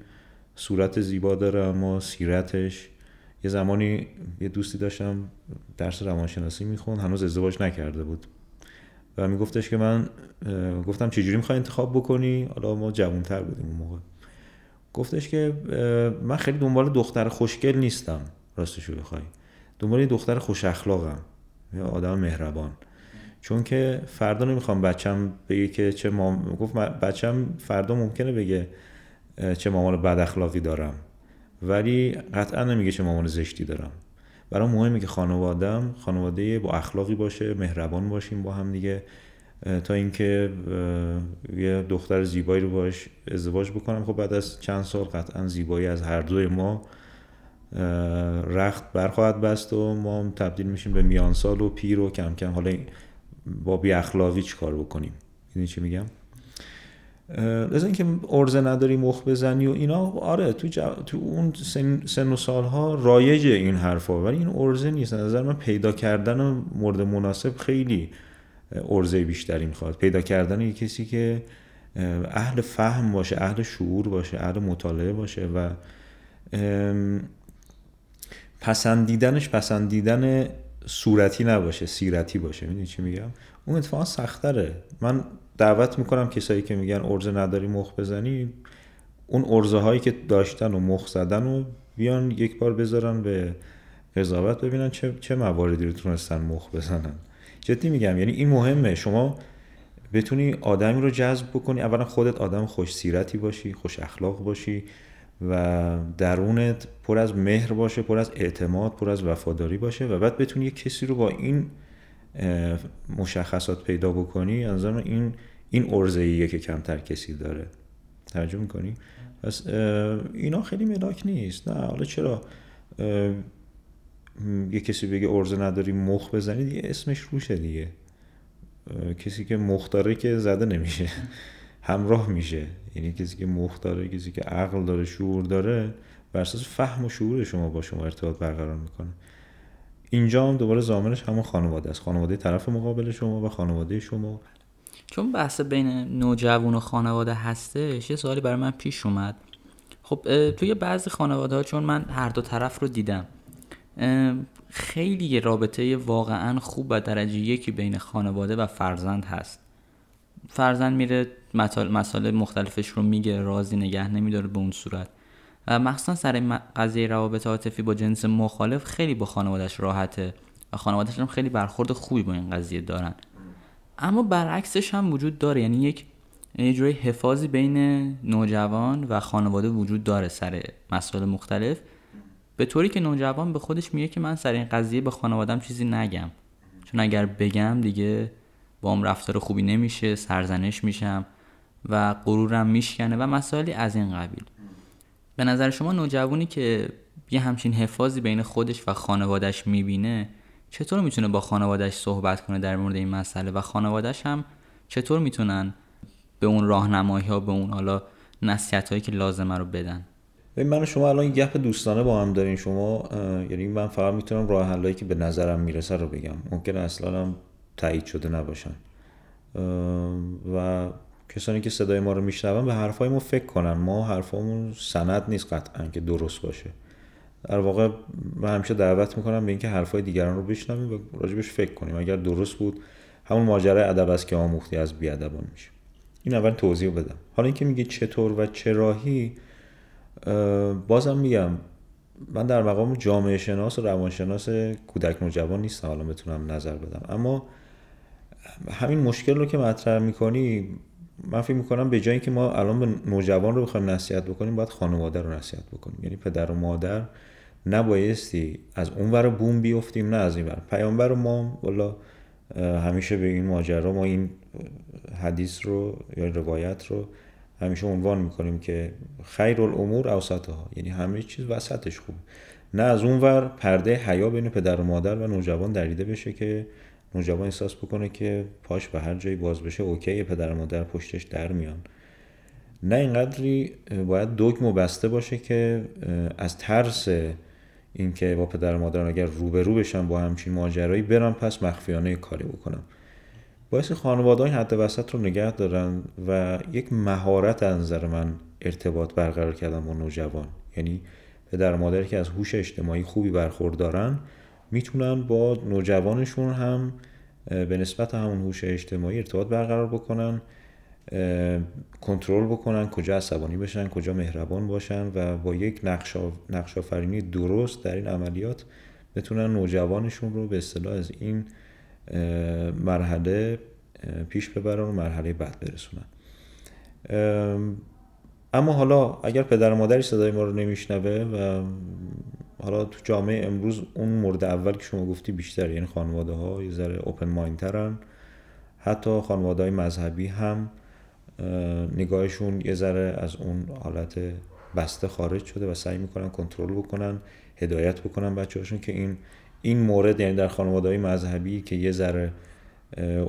صورت زیبا داره اما سیرتش یه زمانی یه دوستی داشتم درس روانشناسی می‌خوند هنوز ازدواج نکرده بود. و میگفتش که من گفتم چجوری می‌خوای انتخاب بکنی؟ حالا ما جوانتر بودیم اون موقع. گفتش که من خیلی دنبال دختر خوشگل نیستم راستشو بخوای. دنبال دختر خوش اخلاقم یا آدم مهربان. چون که فردا نمی‌خوام بچم بگه که چه مام... گفت بچم فردا ممکنه بگه چه مامان بد اخلاقی دارم. ولی قطعا نمیگه چه مامان زشتی دارم. برای مهمه که خانوادم خانواده با اخلاقی باشه مهربان باشیم با هم دیگه تا اینکه یه دختر زیبایی رو باش ازدواج بکنم. خب بعد از چند سال قطعا زیبایی از هر دوی ما رخت برخواهد بست و ما تبدیل میشیم به میانسال و پیر و کم کم. حالا با بی اخلاقی چی کار بکنیم؟ این چی میگم؟ از اینکه ارزه نداری مخ بزنی و اینا آره تو, تو اون سن, سن و سالها رایج این حرفا ولی این ارزه نیست. نظر من پیدا کردن مورد مناسب خیلی ارزه بیشتری می‌خواد. پیدا کردن یه کسی که اهل فهم باشه اهل شعور باشه اهل مطالعه باشه و پسندیدنش پسندیدن صورتی نباشه سیرتی باشه. می‌دونی چی میگم؟ اون اتفاقا سختره. من دعوت می‌کنم کسایی که میگن ارزه نداری مخ بزنی اون ارزه هایی که داشتن و مخ زدن و بیان یک بار بذارن به قضاوت ببینن چه, چه مواردی رو تونستن مخ بزنن. جدی میگم یعنی این مهمه. شما بتونی آدمی رو جذب بکنی. اولا خودت آدم خوش سیرتی باشی خوش اخلاق باشی و درونت پر از مهر باشه پر از اعتماد پر از وفاداری باشه و بعد بتونی یک کسی رو با این مشخصات پیدا بکنی از این این ارزه که کمتر کسی داره. توجه می‌کنی؟ پس اینا خیلی ملاک نیست. نه حالا چرا؟ یه کسی بگه ارزه نداری مخ بزنی دیگه اسمش روشه دیگه. کسی که مخ داره که زده نمیشه. همراه میشه. یعنی کسی که مخ داره کسی که عقل داره شعور داره بر اساس فهم و شعور شما با شما ارتباط برقرار می‌کنه. اینجا هم دوباره زامنش همون خانواده است. خانواده طرف مقابل شما و خانواده شما. چون بحث بین نوجوان و خانواده هستش یه سوالی برای من پیش اومد. خب توی بعضی خانواده ها چون من هر دو طرف رو دیدم خیلی رابطه واقعا خوب و درجه یکی بین خانواده و فرزند هست. فرزند میره مسائل مختلفش رو میگه رازی نگه نمیداره به اون صورت. مخصوصا سر این قضیه روابط عاطفی با جنس مخالف خیلی با خانوادش راحته. و خانوادش هم خیلی برخورد خوبی با این قضیه دارن. اما برعکسش هم وجود داره. یعنی یک یه جوری حفاظی بین نوجوان و خانواده وجود داره سر مسائل مختلف. به طوری که نوجوان به خودش میگه که من سر این قضیه به خانوادم چیزی نگم. چون اگر بگم دیگه با هم رفتار خوبی نمیشه سرزنش میشم و غرورم میشکنه و مسائلی از این قبیل. به نظر شما نوجوانی که یه همچین حفاظی بین خودش و خانوادش می‌بینه چطور می‌تونه با خانوادش صحبت کنه در مورد این مسئله؟ و خانوادش هم چطور می‌تونن به اون راهنمایی ها به اون حالا نصیحت هایی که لازمه رو بدن؟ ببین من شما الان گپ دوستانه با هم دارین شما یعنی من فقط می‌تونم راه حلایی که به نظرم می‌رسه رو بگم. ممکن اصلا هم تایید شده نباشن. و کسانی که صدای ما رو میشنون به حرفای ما فکر کنن. ما حرفامون سند نیست قطعا که درست باشه. در واقع من همیشه دعوت می‌کنم به اینکه حرفای دیگران رو بشنویم و راجبش فکر کنیم. اگر درست بود همون ماجرای ادب است که آموختی از بیادبان میشه. این اول توضیح بدم. حالا اینکه میگه چطور و چه راهی بازم میگم من در مقام جامعه شناس و روانشناس کودک نوجوان نیستم. حالا بتونم نظر بدم. اما همین مشکل رو که مطرح می‌کنی من فکر می‌کنم به جایی که ما الان به نوجوان رو بخوایم نصیحت بکنیم باید خانواده رو نصیحت بکنیم. یعنی پدر و مادر نبایستی از اون ور بوم بیفتیم نه از این ور. پیامبر ما والا همیشه به این ماجرا ما این حدیث رو یا روایت رو همیشه عنوان می‌کنیم که خیر الامور اوسطها. یعنی همه چیز وسطش خوب نه از اون ور پرده حیا بین پدر و مادر و نوجوان دریده بشه که نوجوان احساس بکنه که پاش به هر جایی باز بشه اوکی پدر و مادر پشتش در میان. نه اینقدری باید دگم و بسته باشه که از ترس اینکه با پدر و مادر اگر روبرو بشن با همچین ماجرایی برم پس مخفیانه کاری بکنم. باعث خانواده های حد وسط رو نگه دارن و یک مهارت از نظر من ارتباط برقرار کردن با نوجوان. یعنی پدر و مادری که از هوش اجتماعی خوبی برخوردارن می‌تونن با نوجوانشون هم به نسبت همون هوش اجتماعی ارتباط برقرار بکنن کنترل بکنن کجا عصبانی بشن کجا مهربان باشن و با یک نقش آفرینی درست در این عملیات بتونن نوجوانشون رو به اصطلاح از این مرحله پیش ببرن و مرحله بعد برسونن. اما حالا اگر پدر و مادری صدای ما رو نمیشنوه و حالا تو جامعه امروز اون مورد اول که شما گفتی بیشتر یعنی خانواده ها یه ذره اوپن مایندترن حتی خانواده های مذهبی هم نگاهشون یه ذره از اون حالت بسته خارج شده و سعی می‌کنن کنترل بکنن هدایت بکنن بچه هاشون که این این مورد یعنی در خانواده های مذهبی که یه ذره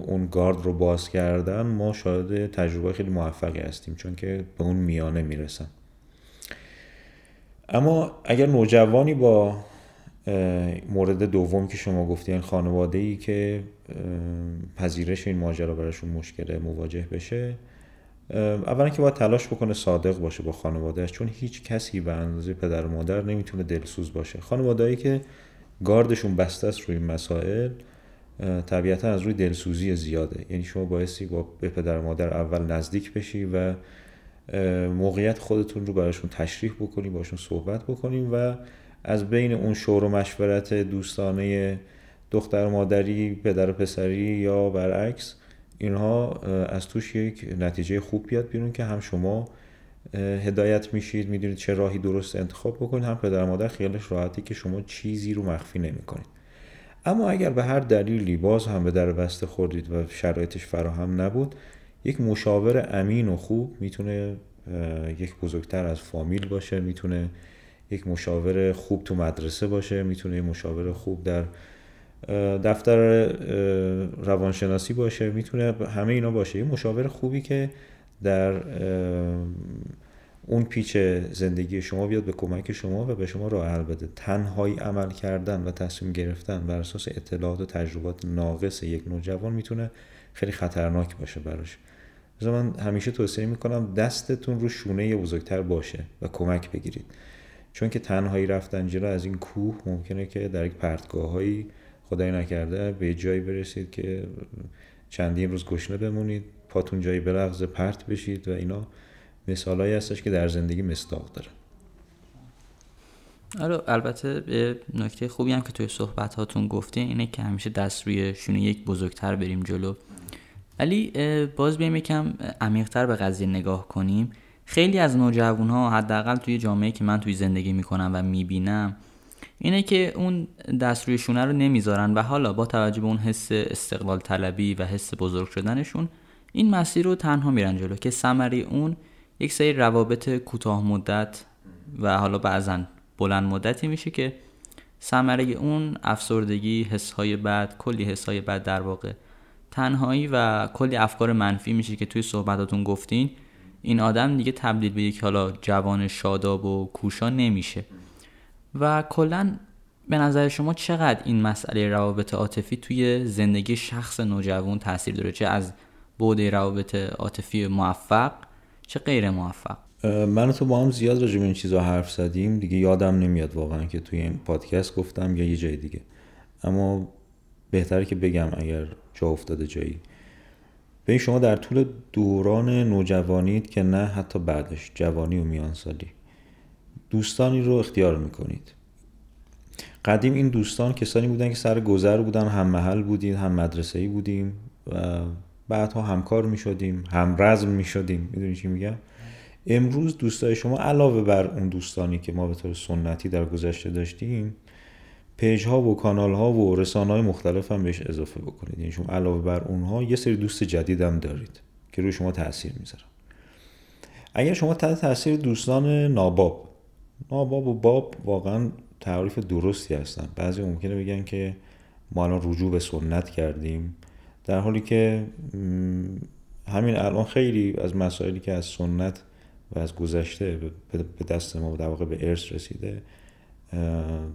اون گارد رو باز کردن ما شاید تجربه خیلی موفقی هستیم چون که به اون میانه می‌رسن. اما اگر نوجوانی با مورد دوم که شما گفتین خانواده ای که پذیرش این ماجرا براشون مشکله مواجه بشه اولا که باید تلاش بکنه صادق باشه با خانوادهش چون هیچ کسی به اندازه پدر و مادر نمی‌تونه دلسوز باشه. خانوادهایی که گاردشون بسته است روی مسائل طبیعتا از روی دلسوزی زیاده. یعنی شما بایستی با به پدر و مادر اول نزدیک بشی و موقعیت خودتون رو براشون تشریح بکنیم باشون صحبت بکنیم و از بین اون شور و مشورت دوستانه دختر مادری پدر و پسری یا برعکس اینها از توش یک نتیجه خوب بیاد بیرون که هم شما هدایت میشید می‌دونید چه راهی درست انتخاب بکنید هم پدر مادر خیالش راحتی که شما چیزی رو مخفی نمی‌کنید. اما اگر به هر دلیلی باز هم به در بسته خوردید و شرایطش فراهم نبود یک مشاور امین و خوب می‌تونه یک بزرگتر از فامیل باشه می‌تونه یک مشاور خوب تو مدرسه باشه می‌تونه یک مشاور خوب در دفتر روانشناسی باشه می‌تونه همه اینا باشه. یه مشاور خوبی که در اون پیچ زندگی شما بیاد به کمک شما و به شما راه حل بده. تنهایی عمل کردن و تصمیم گرفتن بر اساس اطلاعات و تجربات ناقص یک نوجوان می‌تونه خیلی خطرناک باشه براش. من همیشه توصیه می‌کنم دستتون رو شونه بزرگتر باشه و کمک بگیرید. چون که تنهایی رفتن جلو از این کوه ممکنه که در یک پرتگاه هایی خدای نکرده به جایی برسید که چندین روز گشنه بمونید پاتون جایی بلغزه پرت بشید و اینا. مثالایی هستش که در زندگی مستاق داره. آره البته به نکته خوبی هم که توی صحبت هاتون گفته اینه که همیشه دست روی شونه یک بزرگتر بریم جلو. ولی باز بیایم یکم عمیقتر به قضیه نگاه کنیم. خیلی از نوجوان ها حداقل توی جامعه که من توی زندگی می‌کنم و می‌بینم اینه که اون دست روی شونه رو نمی‌ذارن و حالا با توجه به اون حس استقلال طلبی و حس بزرگ شدنشون این مسیر رو تنها میرن جلو که ثمره اون یک سری روابط کوتاه مدت و حالا بعضا بلند مدتی میشه که ثمره اون افسردگی حسهای بد کلی حسهای بد در واقع تنهایی و کلی افکار منفی میشه که توی صحبتاتون گفتین. این آدم دیگه تبدیل به یک حالا جوان شاداب و کوشا نمیشه. و کلا به نظر شما چقدر این مسئله روابط عاطفی توی زندگی شخص نوجوان تاثیر داره؟ چه از بعد روابط عاطفی موفق چه غیر موفق؟ من تو با هم زیاد راجع به این چیزا حرف زدیم. دیگه یادم نمیاد واقعا که توی این پادکست گفتم یا یه جای دیگه. اما بهتره که بگم اگر جا افتاده جایی. به شما در طول دوران نوجوانید که نه حتی بعدش جوانی و میان سالی دوستانی رو اختیار می‌کنید. قدیم این دوستان کسانی بودن که سر گذر بودن هم محل بودیم هم مدرسه ای بودیم و بعدها همکار می‌شدیم هم رزم می‌شدیم. می‌دونی چی میگم؟ امروز دوستای شما علاوه بر اون دوستانی که ما به طور سنتی در گذشته داشتیم پیج ها و کانال ها و رسانه های مختلف هم بهش اضافه بکنید. یعنی شما علاوه بر اونها یه سری دوست جدید هم دارید که روی شما تاثیر می‌ذارن. اگر شما تحت تاثیر دوستان ناباب ناباب و باب واقعا تعریف درستی هستن. بعضی ممکنه بگن که ما الان رجوع به سنت کردیم. در حالی که همین الان خیلی از مسائلی که از سنت و از گذشته به دست ما در واقع به ارث رسیده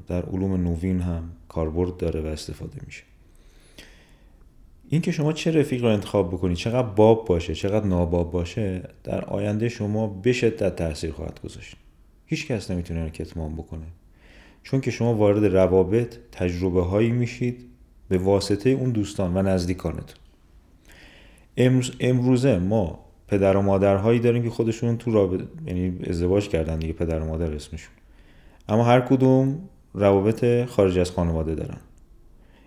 در علوم نوین هم کاربرد داره و استفاده میشه. این که شما چه رفیق رو انتخاب بکنید چقدر باب باشه چقدر ناباب باشه در آینده شما به شدت تاثیر خواهد گذاشت. هیچ کس نمی‌تونه کتمان بکنه. چون که شما وارد روابط تجربه هایی میشید به واسطه اون دوستان و نزدیکانتون امروز امروزه ما پدر و مادرهایی داریم که خودشون تو رابطه یعنی ازدواج کردن دیگه پدر و مادر اسمشون. اما هر کدوم روابط خارج از خانواده دارن.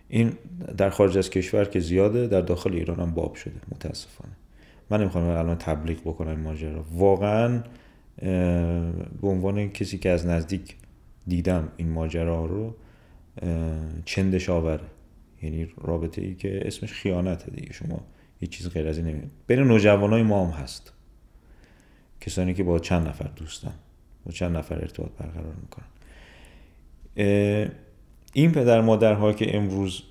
این در خارج از کشور که زیاده در داخل ایران هم باب شده متاسفانه. من نمی‌خوام الان تبلیغ بکنم این ماجرا. واقعا به عنوان کسی که از نزدیک دیدم این ماجرا رو چندش آوره. یعنی رابطه ای که اسمش خیانته دیگه. شما یه چیز غیر از این نمید بین نوجوانای ما هم هست. کسانی که با چند نفر دوستن با چند نفر ارتباط برقرار می‌کنن. این پدر مادرها که امروز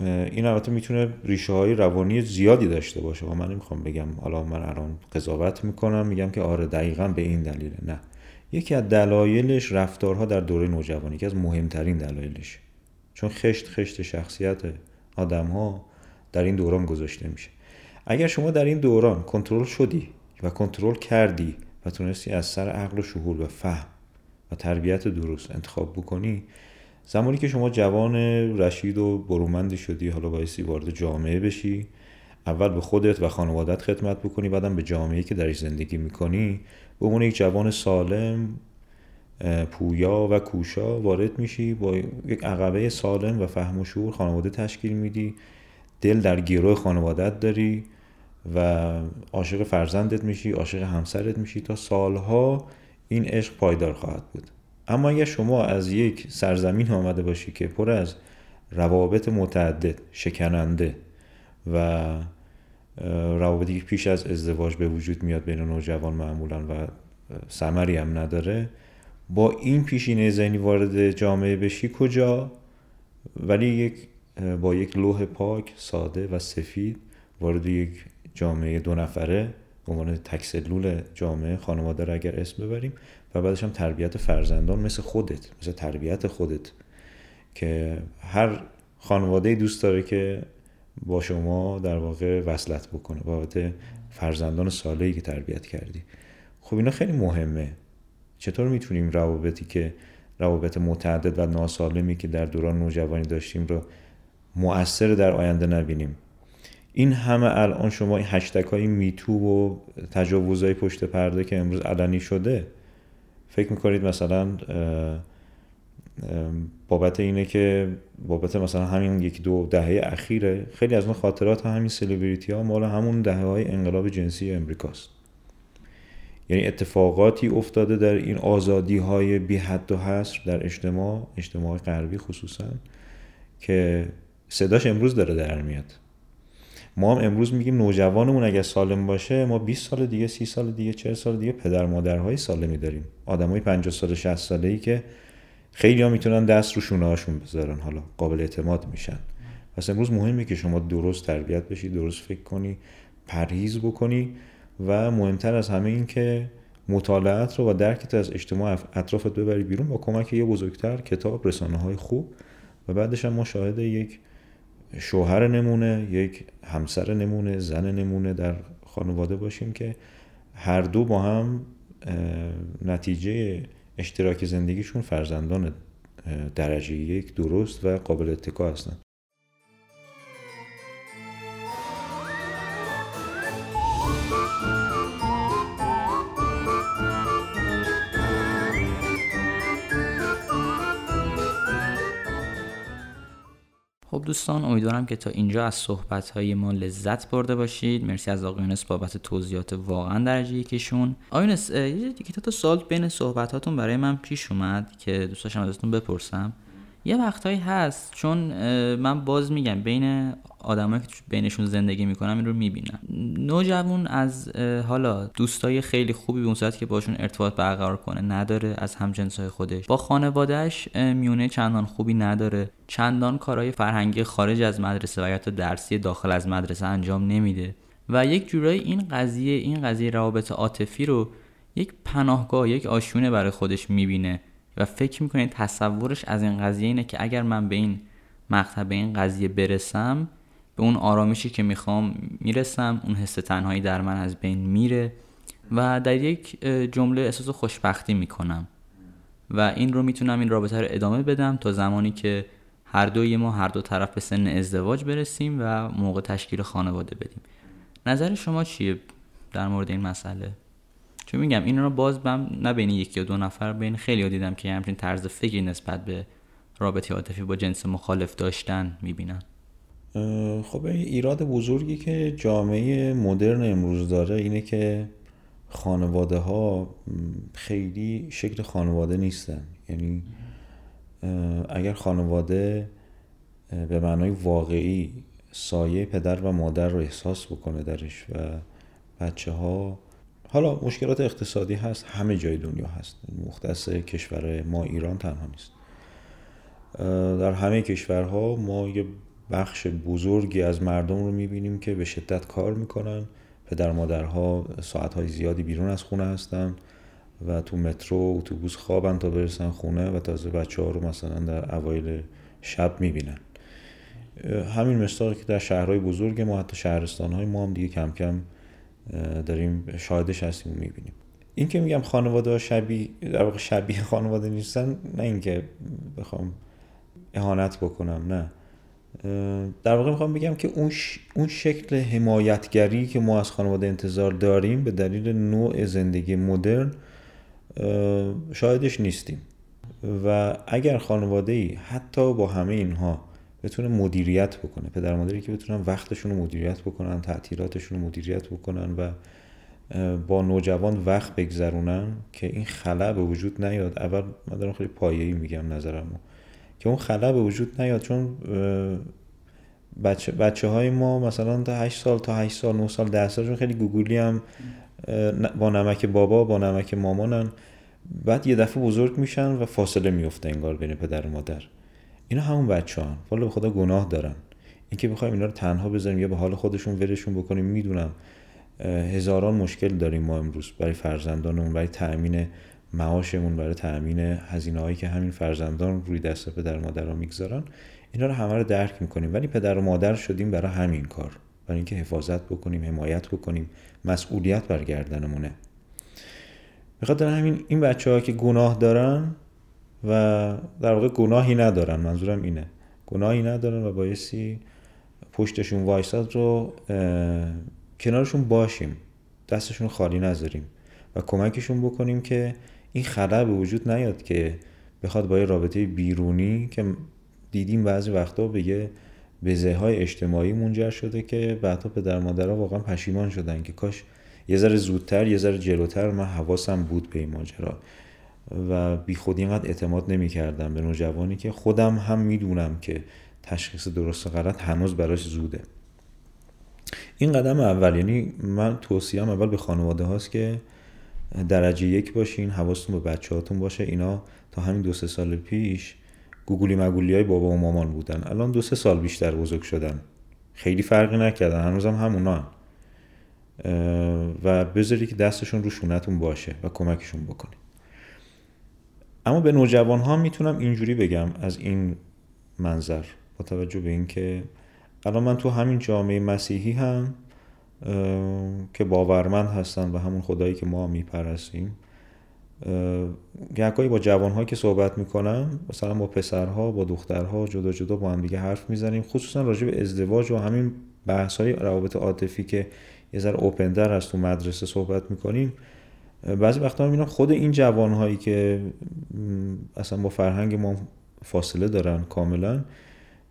این البته می‌تونه ریشه های روانی زیادی داشته باشه. و من نمی‌خوام بگم حالا من الان قضاوت می‌کنم میگم که آره دقیقا به این دلیله. نه. یکی از دلایلش رفتارها در دوره نوجوانی که از مهمترین دلایلش. چون خشت خشت شخصیت آدم ها در این دوران گذاشته میشه. اگر شما در این دوران کنترل شدی و کنترل کردی و تونستی از سر عقل و شهور و فهم و تربیت درست انتخاب بکنی زمانی که شما جوان رشید و برومندی شدی حالا بایستی وارد جامعه بشی اول به خودت و خانوادت خدمت بکنی بعدم به جامعه که درش زندگی می‌کنی به عنوان یک جوان سالم پویا و کوشا وارد میشی با یک عقبه سالم و فهم و شعور خانواده تشکیل میدی. دل در گروه خانوادت داری و عاشق فرزندت میشی عاشق همسرت میشی تا سالها این عشق پایدار خواهد بود. اما اگر شما از یک سرزمین آمده باشی که پر از روابط متعدد شکننده و روابطی که پیش از ازدواج به وجود میاد بین نوجوان معمولا و سمری هم نداره با این پیشینه ذهنی وارد جامعه بشی کجا؟ ولی یک با یک لوح پاک ساده و سفید وارد یک جامعه دو نفره به عنوان تکسلول جامعه خانواده رو اگر اسم ببریم و بعدش هم تربیت فرزندان مثل خودت مثل تربیت خودت که هر خانواده دوست داره که با شما در واقع وصلت بکنه. بابت فرزندان سالهی که تربیت کردی. خب اینا خیلی مهمه. چطور می‌تونیم روابطی که روابط متعدد و ناسالمی که در دوران نوجوانی داشتیم رو مؤثر در آینده نبینیم؟ این همه الان شما این هشتک های میتو و تجاوزهای پشت پرده که امروز علنی شده فکر می‌کنید مثلا بابت اینه که بابت مثلا همین یکی دو دهه اخیره خیلی از اون خاطرات همین سلبریتی ها مال همون دهه های انقلاب جنسی امریکاست. یعنی اتفاقاتی افتاده در این آزادی های بی حد و حصر در اجتماع اجتماع غربی خصوصا که صداش امروز داره در میاد. ما هم امروز میگیم نوجوانمون اگر سالم باشه ما 20 سال دیگه 30 سال دیگه 40 سال دیگه پدر مادرهای سالمی داریم. آدمای 50 سال 60 ساله ای که خیلی ها می‌تونن دست رو شونه هاشون بذارن حالا قابل اعتماد میشن. پس امروز مهمه که شما درست تربیت بشی درست فکر کنی پرهیز بکنی. و مهمتر از همه این که مطالعت رو و درکت از اجتماع اطرافت ببری بیرون با کمک یه بزرگتر کتاب رسانه های خوب و بعدش هم ما شاهد یک شوهر نمونه یک همسر نمونه زن نمونه در خانواده باشیم که هر دو با هم نتیجه اشتراک زندگیشون فرزندان درجه یک درست و قابل اتکا هستن. دوستان امیدوارم که تا اینجا از صحبت های ما لذت برده باشید. مرسی از آقایونس بابت توضیحات واقعا درجه یکیشون. آقایونس یکی تا سوال بین صحبتاتون برای من پیش اومد که دوست داشتم ازتون بپرسم. یه وقتهایی هست چون من باز میگم بین آدمایی که بینشون زندگی می‌کنم این رو می‌بینم نوجوان از حالا دوستای خیلی خوبی به اون صورت که باشون ارتباط برقرار کنه نداره از همجنسای خودش. با خانوادهش میونه چندان خوبی نداره. چندان کارهای فرهنگی خارج از مدرسه و یا درسی داخل از مدرسه انجام نمیده. و یک جورایی این قضیه این قضیه روابط عاطفی رو یک پناهگاه یک آشونه برای خودش می‌بینه و فکر می‌کنه تصورش از این قضیه اینه که اگر من به این مقطع به این قضیه برسم به اون آرامشی که می‌خوام می‌رسم اون حس تنهایی در من از بین میره و در یک جمله احساس خوشبختی می‌کنم. و این رو می‌تونم این رابطه رو ادامه بدم تا زمانی که هر دوی ما هر دو طرف به سن ازدواج برسیم و موقع تشکیل خانواده بدیم. نظر شما چیه در مورد این مسئله؟ چون میگم این رو باز بم نه بین یکی یا دو نفر بین خیلی دیدم که همچین طرز فکری نسبت به رابطه عاطفی با جنس مخالف داشتن می‌بینن خب ایراد بزرگی که جامعه مدرن امروز داره اینه که خانواده ها خیلی شکل خانواده نیستن. یعنی اگر خانواده به معنای واقعی سایه پدر و مادر رو احساس بکنه درش و بچه ها حالا مشکلات اقتصادی هست همه جای دنیا هست. مختص کشور ما ایران تنها نیست. در همه کشورها ما یه بخش بزرگی از مردم رو می‌بینیم که به شدت کار می‌کنن پدر مادرها ساعتهای زیادی بیرون از خونه هستن و تو مترو اتوبوس خوابن تا برسن خونه و تازه بچه ها رو مثلا در اوایل شب می‌بینن. همین مستاقی که در شهرهای بزرگ ما حتی شهرستان های ما هم دیگه کم کم داریم شاهدش هستیم و می‌بینیم. این که میگم خانواده شبیه در واقع شبیه خانواده نیستن نه اینکه بخوام اهانت بکنم نه. در واقع می‌خوام بگم که اون, اون شکل حمایتگری که ما از خانواده انتظار داریم به دلیل نوع زندگی مدرن شاهدش نیستیم. و اگر خانواده ای حتی با همه اینها بتونه مدیریت بکنه پدر مادری که بتونن وقتشون رو مدیریت بکنن تعطیلاتشون رو مدیریت بکنن و با نوجوان وقت بگذرونن که این خلا به وجود نیاد. اول من دارم خیلی پایه‌ای میگم نظرمو. که اون خلا به وجود نیاد چون بچه, بچه های ما مثلا تا 8 سال تا 8 سال 9 سال 10 سالشون خیلی گوگولی هم با نمک بابا با نمک مامانن. بعد یه دفعه بزرگ میشن و فاصله میفته انگار بین پدر و مادر. اینا همون بچه ها والا به خدا گناه دارن. اینکه بخوایم اینا رو تنها بذاریم یا به حال خودشون ولشون بکنیم می‌دونم. هزاران مشکل داریم ما امروز برای فرزندانمون برای تأمین معاشمون برای تأمین هزینه هایی که همین فرزندان روی دست پدر مادر می‌گذارن اینا رو همه رو درک می‌کنیم. ولی پدر و مادر شدیم برای همین کار. برای اینکه حفاظت بکنیم حمایت بکنیم. مسئولیت بر گردنمونه. بخاطر همین این بچه ها که گناه دارن و در واقع گناهی ندارن منظورم اینه. گناهی ندارن و بایستی پشتشون وایساد رو کنارشون باشیم. دستشون خالی نذاریم و کمکشون بکنیم که این خلا به وجود نیاد که بخواد با یه رابطه بیرونی که دیدیم بعضی وقتا به یه بزه های اجتماعی منجر شده که بعدها پدر مادرها واقعا پشیمان شدن که کاش یه ذره زودتر یه ذره جلوتر من حواسم بود به این ماجرا. و بی خودی اینقدر اعتماد نمی کردم به نوجوانی که خودم هم می‌دونم که تشخیص درست و غلط هنوز براش زوده. این قدم اول یعنی من توصیم اول به خانواده هاست که درجه یک باشین حواستون به بچه هاتون باشه. اینا تا همین دو سه سال پیش گوگلی مگولی های بابا و مامان بودن. الان دو سه سال بیشتر بزرگ شدن. خیلی فرقی نکردن هنوزم همونا و بذاری که دستشون رو شونتون باشه و کمکشون بکنی اما به نوجوان ها می‌تونم اینجوری بگم از این منظر با توجه به اینکه الان من تو همین جامعه مسیحی هم که باورمند هستن و همون خدایی که ما میپرستیم. گهگاهی با جوانهایی که صحبت می‌کنم مثلا با پسرها با دخترها جدا جدا با هم دیگه حرف می‌زنیم. خصوصا راجع به ازدواج و همین بحث های روابط عاطفی که یه ذره اوپندر هست تو مدرسه صحبت می‌کنیم. بعضی وقتا می‌بینم خود این جوانهایی که اصلا با فرهنگ ما فاصله دارن کاملا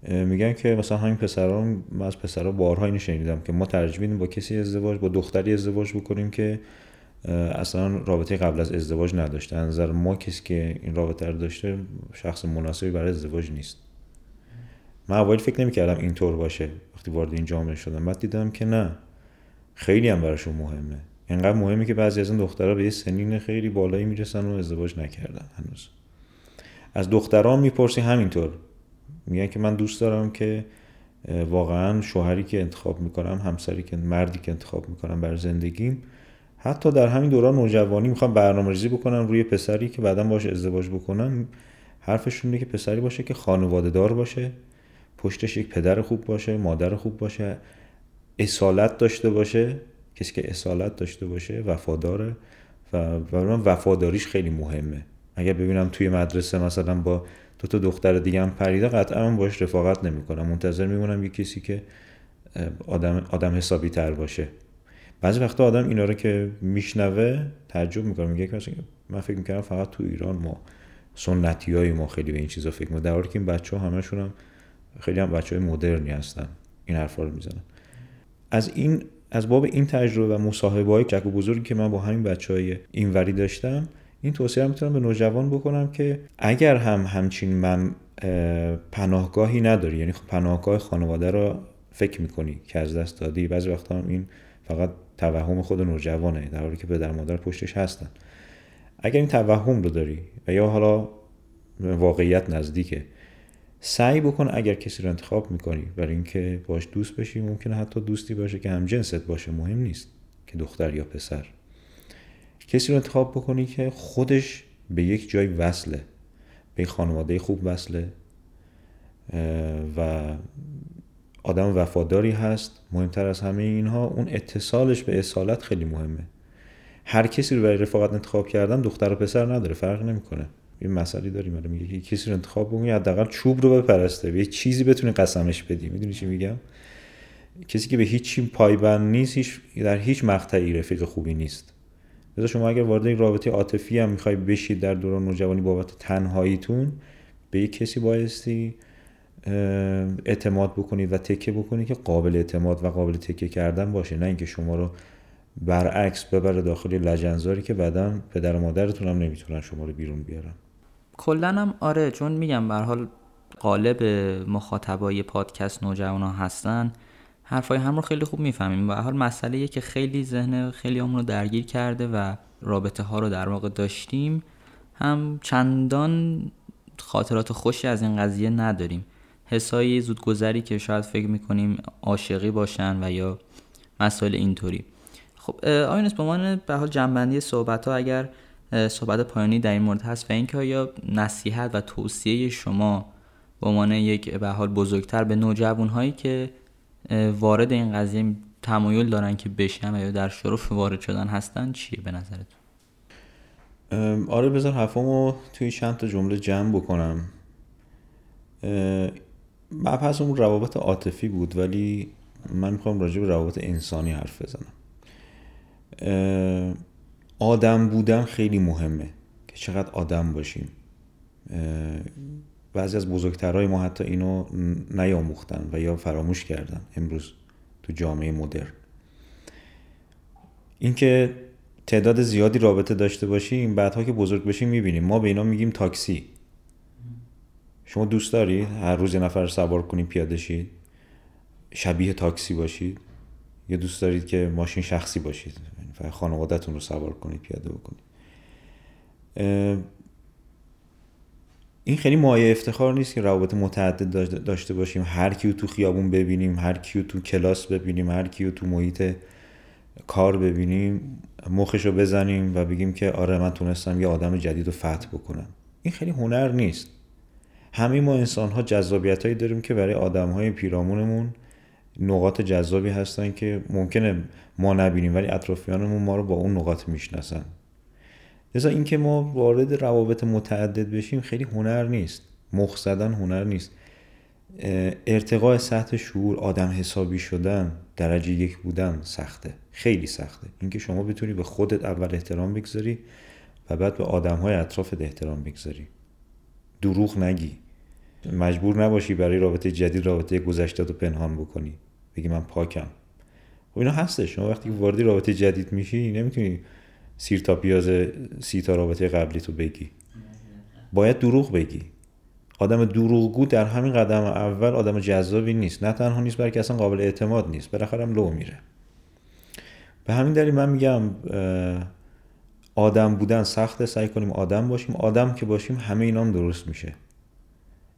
میگن که مثلا همین پسران من از پسرها بارها اینو شنیدم که ما ترجیح میدیم با کسی ازدواج با دختری ازدواج بکنیم که اصلا رابطه قبل از ازدواج نداشته. نظر ما کسی که این رابطه رو داشته شخص مناسبی برای ازدواج نیست. من اوایل فکر نمی‌کردم اینطور باشه وقتی وارد این جامعه شدم. بعد دیدم که نه خیلی هم براشون مهمه. اینقدر مهمه که بعضی از این دخترها به یه سنین خیلی بالایی می‌رسن و ازدواج نکردن هنوز. از دختران می‌پرسی همینطور. میگن که من دوست دارم که واقعا شوهری که انتخاب می‌کنم همسری که مردی که انتخاب می‌کنم بر زندگیم. حتی در همین دوران نوجوانی می‌خوام برنامه ریزی بکنم روی پسری که بعدا باشه ازدواج بکنم. حرفشون اینه که پسری باشه که خانواده دار باشه پشتش یک پدر خوب باشه مادر خوب باشه اصالت داشته باشه کسی که اصالت داشته باشه وفاداره و من وفاداریش خیلی مهمه. اگر ببینم توی مدرسه مثلا با دو تا دختر دیگه هم پریده قطعا من باش رفاقت نمی‌کنم. منتظر میمونم یه کسی که آدم آدم حسابی تر باشه. بعضی وقتا آدم اینا رو که میشنوه تعجب می‌کنه. میگه که من فکر می‌کردم فقط تو ایران ما سنتی های ما خیلی به این چیزا فکر می‌کنم در حالی که این بچه ها همشون هم خیلی هم بچه های مدرنی هستن. این حرفا رو می‌زنن. از این از باب این تجربه و مصاحبه های جک و بزرگی که من با همین بچه های اینوری داشتم این توصیه رو می‌تونم به نوجوان بکنم که اگر هم همچین من پناهگاهی نداری یعنی خب پناهگاه خانواده رو فکر می‌کنی که از دست دادی بعضی وقتا هم این فقط توهم خود نوجوانه در حالی که پدر مادر پشتش هستن. اگر این توهم رو داری و یا حالا واقعیت نزدیکه سعی بکن اگر کسی رو انتخاب می‌کنی برای اینکه باش دوست بشی ممکنه حتی دوستی باشه که هم جنست باشه مهم نیست که دختر یا پسر. کسی رو انتخاب بکنی که خودش به یک جای وصله. به خانواده خوب وصله. و آدم وفاداری هست. مهمتر از همه اینها اون اتصالش به اصالت خیلی مهمه. هر کسی رو برای رفاقت انتخاب کردن دختر و پسر نداره. فرق نمی‌کنه. یه مسئله داریم. الان میگه کسی رو انتخاب بکنی حداقل چوب رو بپرسته. یه چیزی بتونی قسمش بدی. می‌دونی چی میگم؟ کسی که به هیچ پایبند نیست هیچ در هیچ مقطعی رفیق خوبی نیست. لذا شما اگر وارد یک رابطه عاطفی هم می‌خوای بشید در دوران نوجوانی بابت تنهاییتون به یک کسی بایستی اعتماد بکنید و تکه بکنید که قابل اعتماد و قابل تکه کردن باشه. نه اینکه شما رو برعکس ببره داخل لجنزاری که بعدا پدر و مادرتون هم نمی‌تونن شما رو بیرون بیارن. کلا هم آره چون میگم به حال قالب مخاطبای پادکست نوجوانا هستن. حرفای هم رو خیلی خوب می‌فهمیم و حال مسئله که خیلی ذهن خیلی همون رو درگیر کرده و رابطه ها رو در واقع داشتیم هم چندان خاطرات خوشی از این قضیه نداریم. حسایی زودگذری که شاید فکر می‌کنیم عاشقی باشن و یا مسائل اینطوری. خب آینس به عنوان به حال جنبندی صحبت ها اگر صحبت پایانی در این مورد هست و اینکه آیا نصیحت و توصیه شما به عنوان یک به حال بزرگتر به نوجوان هایی که وارد این قضیه تمایل دارن که بشن یا در شرف وارد شدن هستن چیه به نظرتون آره بذار حرفامو توی چند تا جمله جمع بکنم. مبحث اون روابط عاطفی بود ولی من می‌خوام راجع به روابط انسانی حرف بزنم. آدم بودن خیلی مهمه که چقدر آدم باشیم. بعضی از بزرگترهای ما حتی اینو نیاموختن و یا فراموش کردن امروز تو جامعه مدرن. اینکه تعداد زیادی رابطه داشته باشیم بعدها که بزرگ بشیم می‌بینیم. ما به اینا میگیم تاکسی. شما دوست داری هر روز یه نفر سوار کنید پیاده شید شبیه تاکسی باشید؟ یا دوست دارید که ماشین شخصی باشید خانوادتون رو سوار کنید پیاده بکنید؟ این خیلی مایه افتخار نیست که روابط متعدد داشته باشیم. هر کیو تو خیابون ببینیم هر کیو تو کلاس ببینیم هر کیو تو محیط کار ببینیم مخش بزنیم و بگیم که آره من تونستم یه آدم جدید رو فتح بکنم. این خیلی هنر نیست. همه ما انسان ها جذابیت هایی داریم که برای آدم های پیرامونمون نقاط جذابی هستن که ممکنه ما نبینیم ولی اطرافیانمون ما رو با اون نقاط می‌شناسن. لذا اینکه ما وارد روابط متعدد بشیم خیلی هنر نیست. مخ زدن هنر نیست. ارتقاء سطح شعور آدم حسابی شدن درجه یک بودن سخته. خیلی سخته. اینکه شما بتونی به خودت اول احترام بگذاری و بعد به آدم های اطرافت احترام بگذاری. دروغ نگی. مجبور نباشی برای رابطه جدید رابطه گذشته رو پنهان بکنی. بگی من پاکم. و اینا هستش. شما وقتی وارد رابطه جدید میشی نمی‌تونی سیر تا پیاز سی تا رابطه قبلی تو بگی. باید دروغ بگی. آدم دروغگو در همین قدم اول آدم جذابی نیست. نه تنها نیست بلکه اصلا قابل اعتماد نیست. بالاخره هم لو میره. به همین دلیل من میگم آدم بودن سخته. سعی کنیم آدم باشیم. آدم که باشیم همه اینام درست میشه.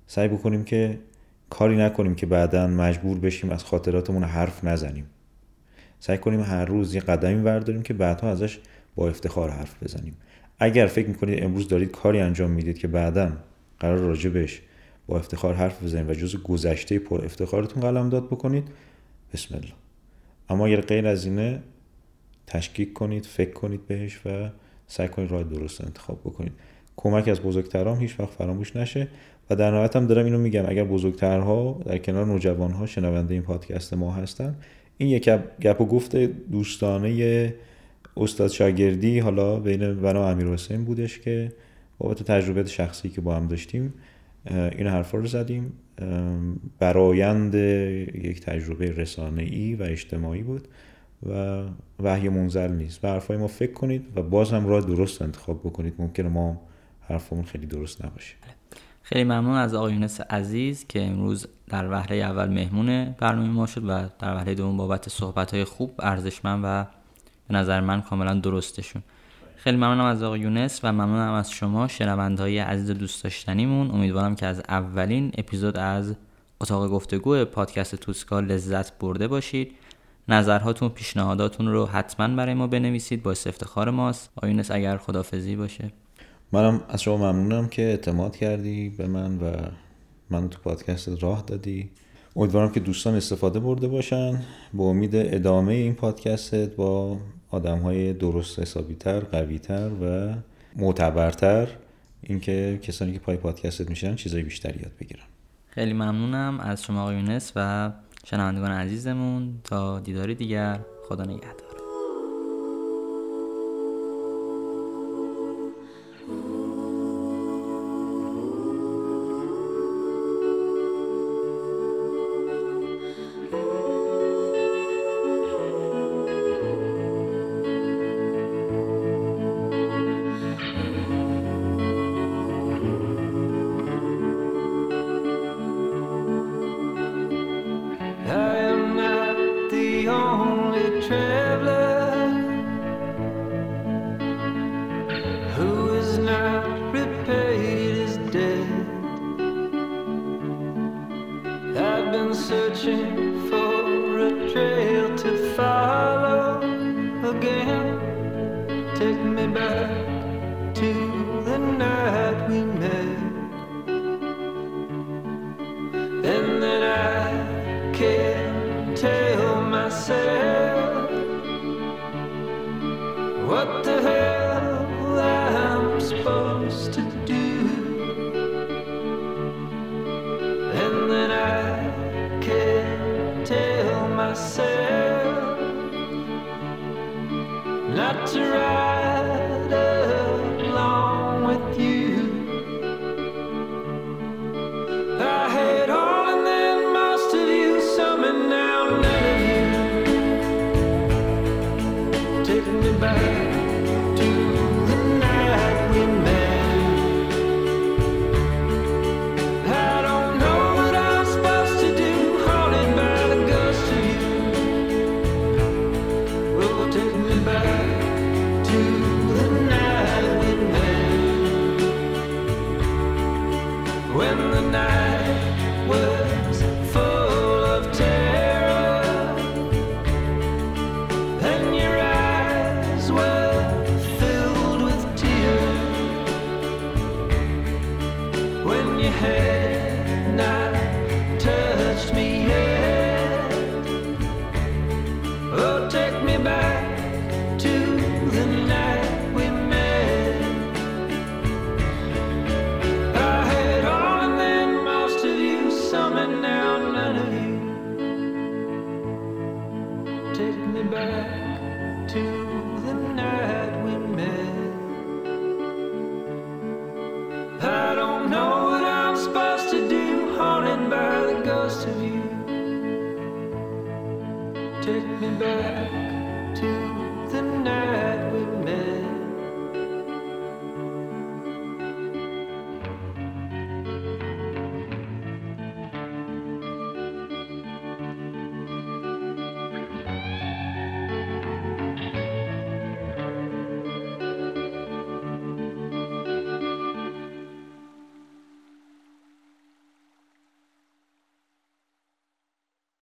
سعی بکنیم که کاری نکنیم که بعدا مجبور بشیم از خاطراتمون حرف نزنیم. سعی کنیم هر روز یه قدمی برداریم که بعدها ازش با افتخار حرف بزنیم. اگر فکر می‌کنید امروز دارید کاری انجام می‌دید که بعدا قرار راجبش با افتخار حرف بزنید و جز گذشته پر افتخارتون قلم داد بکنید بسم الله. اما اگر غیر از اینه تشکیک کنید فکر کنید بهش و سعی کنید راه درست انتخاب بکنید. کمک از بزرگترام هیچ وقت فراموش نشه و در نهایت هم دارم اینو میگم اگر بزرگترها در کنار نوجوانها شنونده این پادکست ما هستن این یک گپ و گفت دوستانه استاد شاگردی حالا بین من و امیر حسین بودش که بابت تجربه شخصی که با هم داشتیم این حرفا رو زدیم. برایند یک تجربه رسانه ای و اجتماعی بود و وحی منزل نیست. به حرفای ما فکر کنید و باز هم راه درست انتخاب بکنید. ممکنه ما حرفمون خیلی درست نباشه. خیلی ممنون از آقای یونس عزیز که امروز در وهله اول مهمون برنامه ما شد و در وهله دوم بابت صحبت های خوب ارزشمند و به نظر من کاملا درستشون. خیلی ممنونم از آقای یونس و ممنونم از شما های عزیز دوست داشتنیمون. امیدوارم که از اولین اپیزود از اتاق گفتگو پادکست توسکا لذت برده باشید. نظرهاتون پیشنهاداتون رو حتما برای ما بنویسید. با افتخار ماست. آیونس اگر خدافزی باشه. منم از شما ممنونم که اعتماد کردی به من و من تو پادکست راه دادی. امیدوارم که دوستان استفاده برده باشن. با امید ادامه این پادکست با آدم های درست حسابیتر قویتر و معتبرتر. اینکه کسانی که پای پادکستت میشن چیزای بیشتری یاد بگیرن. خیلی ممنونم از شما آقای یونس و شنوندگان عزیزمون. تا دیداری دیگر خدا نگهدار.